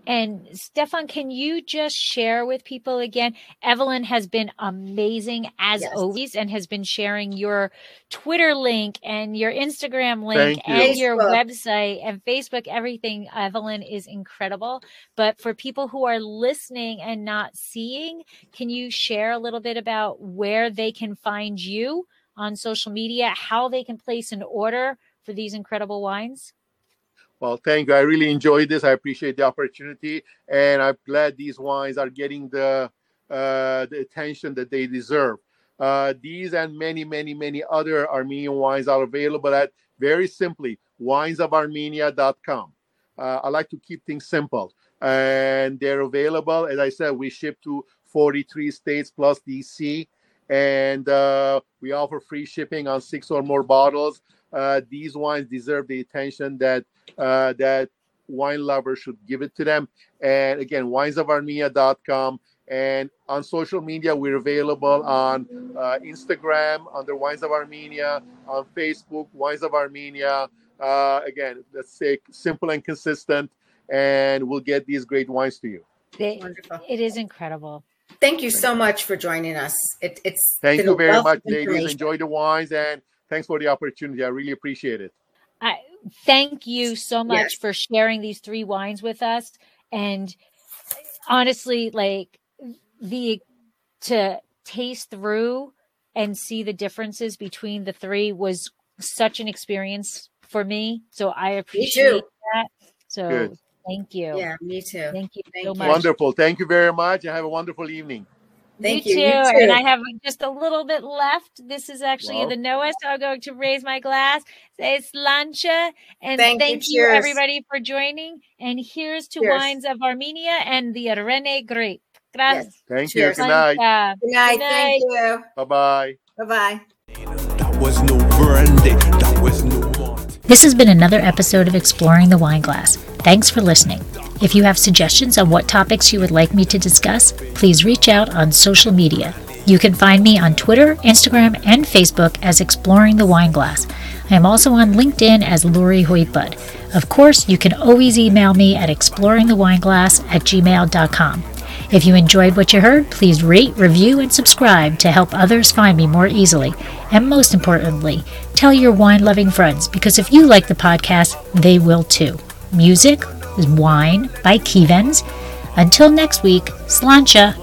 Speaker 2: And Stefan, can you just share with people again? Evelyn has been amazing as
Speaker 3: Yes.
Speaker 2: always and has been sharing your Twitter link and your Instagram link
Speaker 4: Thank you.
Speaker 2: and your website and Facebook, everything. Evelyn is incredible. But for people who are listening and not seeing, can you share a little bit about where they can find you on social media, how they can place an order for these incredible wines?
Speaker 4: Well, thank you. I really enjoyed this. I appreciate the opportunity, and I'm glad these wines are getting the uh, the attention that they deserve. Uh, these and many, many, many other Armenian wines are available at very simply winesofarmenia.com. Uh, I like to keep things simple, and they're available. As I said, we ship to 43 states plus DC, and uh, we offer free shipping on six or more bottles. Uh, these wines deserve the attention that uh, that wine lovers should give it to them. And again, winesofarmenia.com. And on social media, we're available on uh, Instagram under Wines of Armenia, on Facebook, Wines of Armenia. Uh, again, let's say simple and consistent, and we'll get these great wines to you.
Speaker 2: They- it is incredible.
Speaker 3: Thank you so much for joining us. It, it's
Speaker 4: Thank
Speaker 3: been a
Speaker 4: you very much,
Speaker 3: of
Speaker 4: ladies. Enjoy the wines, and thanks for the opportunity. I really appreciate it.
Speaker 2: I thank you so much
Speaker 3: Yes.
Speaker 2: for sharing these three wines with us. And honestly, like the to taste through and see the differences between the three was such an experience for me. So I appreciate that. So
Speaker 4: Good.
Speaker 2: thank you.
Speaker 3: Yeah, me too.
Speaker 2: Thank you
Speaker 3: Thank
Speaker 2: so
Speaker 3: you.
Speaker 2: much.
Speaker 4: Wonderful. Thank you very much, and have a wonderful evening.
Speaker 3: Thank
Speaker 2: you
Speaker 3: you.
Speaker 2: too. And. I have just a little bit left. This is actually
Speaker 4: Wow.
Speaker 2: the Noah, so I'm going to raise my glass. Say sláinte. And
Speaker 3: Thank
Speaker 2: thank,
Speaker 3: you.
Speaker 2: you, everybody, for joining. And here's to
Speaker 3: Cheers.
Speaker 2: Wines of Armenia and the Areni Grape. Gracias.
Speaker 3: Yes.
Speaker 4: Thank
Speaker 3: Cheers.
Speaker 4: you. Good night.
Speaker 3: Good night.
Speaker 2: Good
Speaker 3: Thank you.
Speaker 4: Bye bye.
Speaker 3: Bye bye.
Speaker 1: That was no brandy, that was no.
Speaker 6: This has been another episode of Exploring the Wine Glass. Thanks for listening. If you have suggestions on what topics you would like me to discuss, please reach out on social media. You can find me on Twitter, Instagram, and Facebook as Exploring the Wine Glass. I am also on LinkedIn as Lori Hoyt Budd. Of course, you can always email me at exploringthewineglass at gmail.com. If you enjoyed what you heard, please rate, review, and subscribe to help others find me more easily. And most importantly, tell your wine loving friends because if you like the podcast, they will too. Music Wine by Kevens. Until next week,
Speaker 1: sláinte.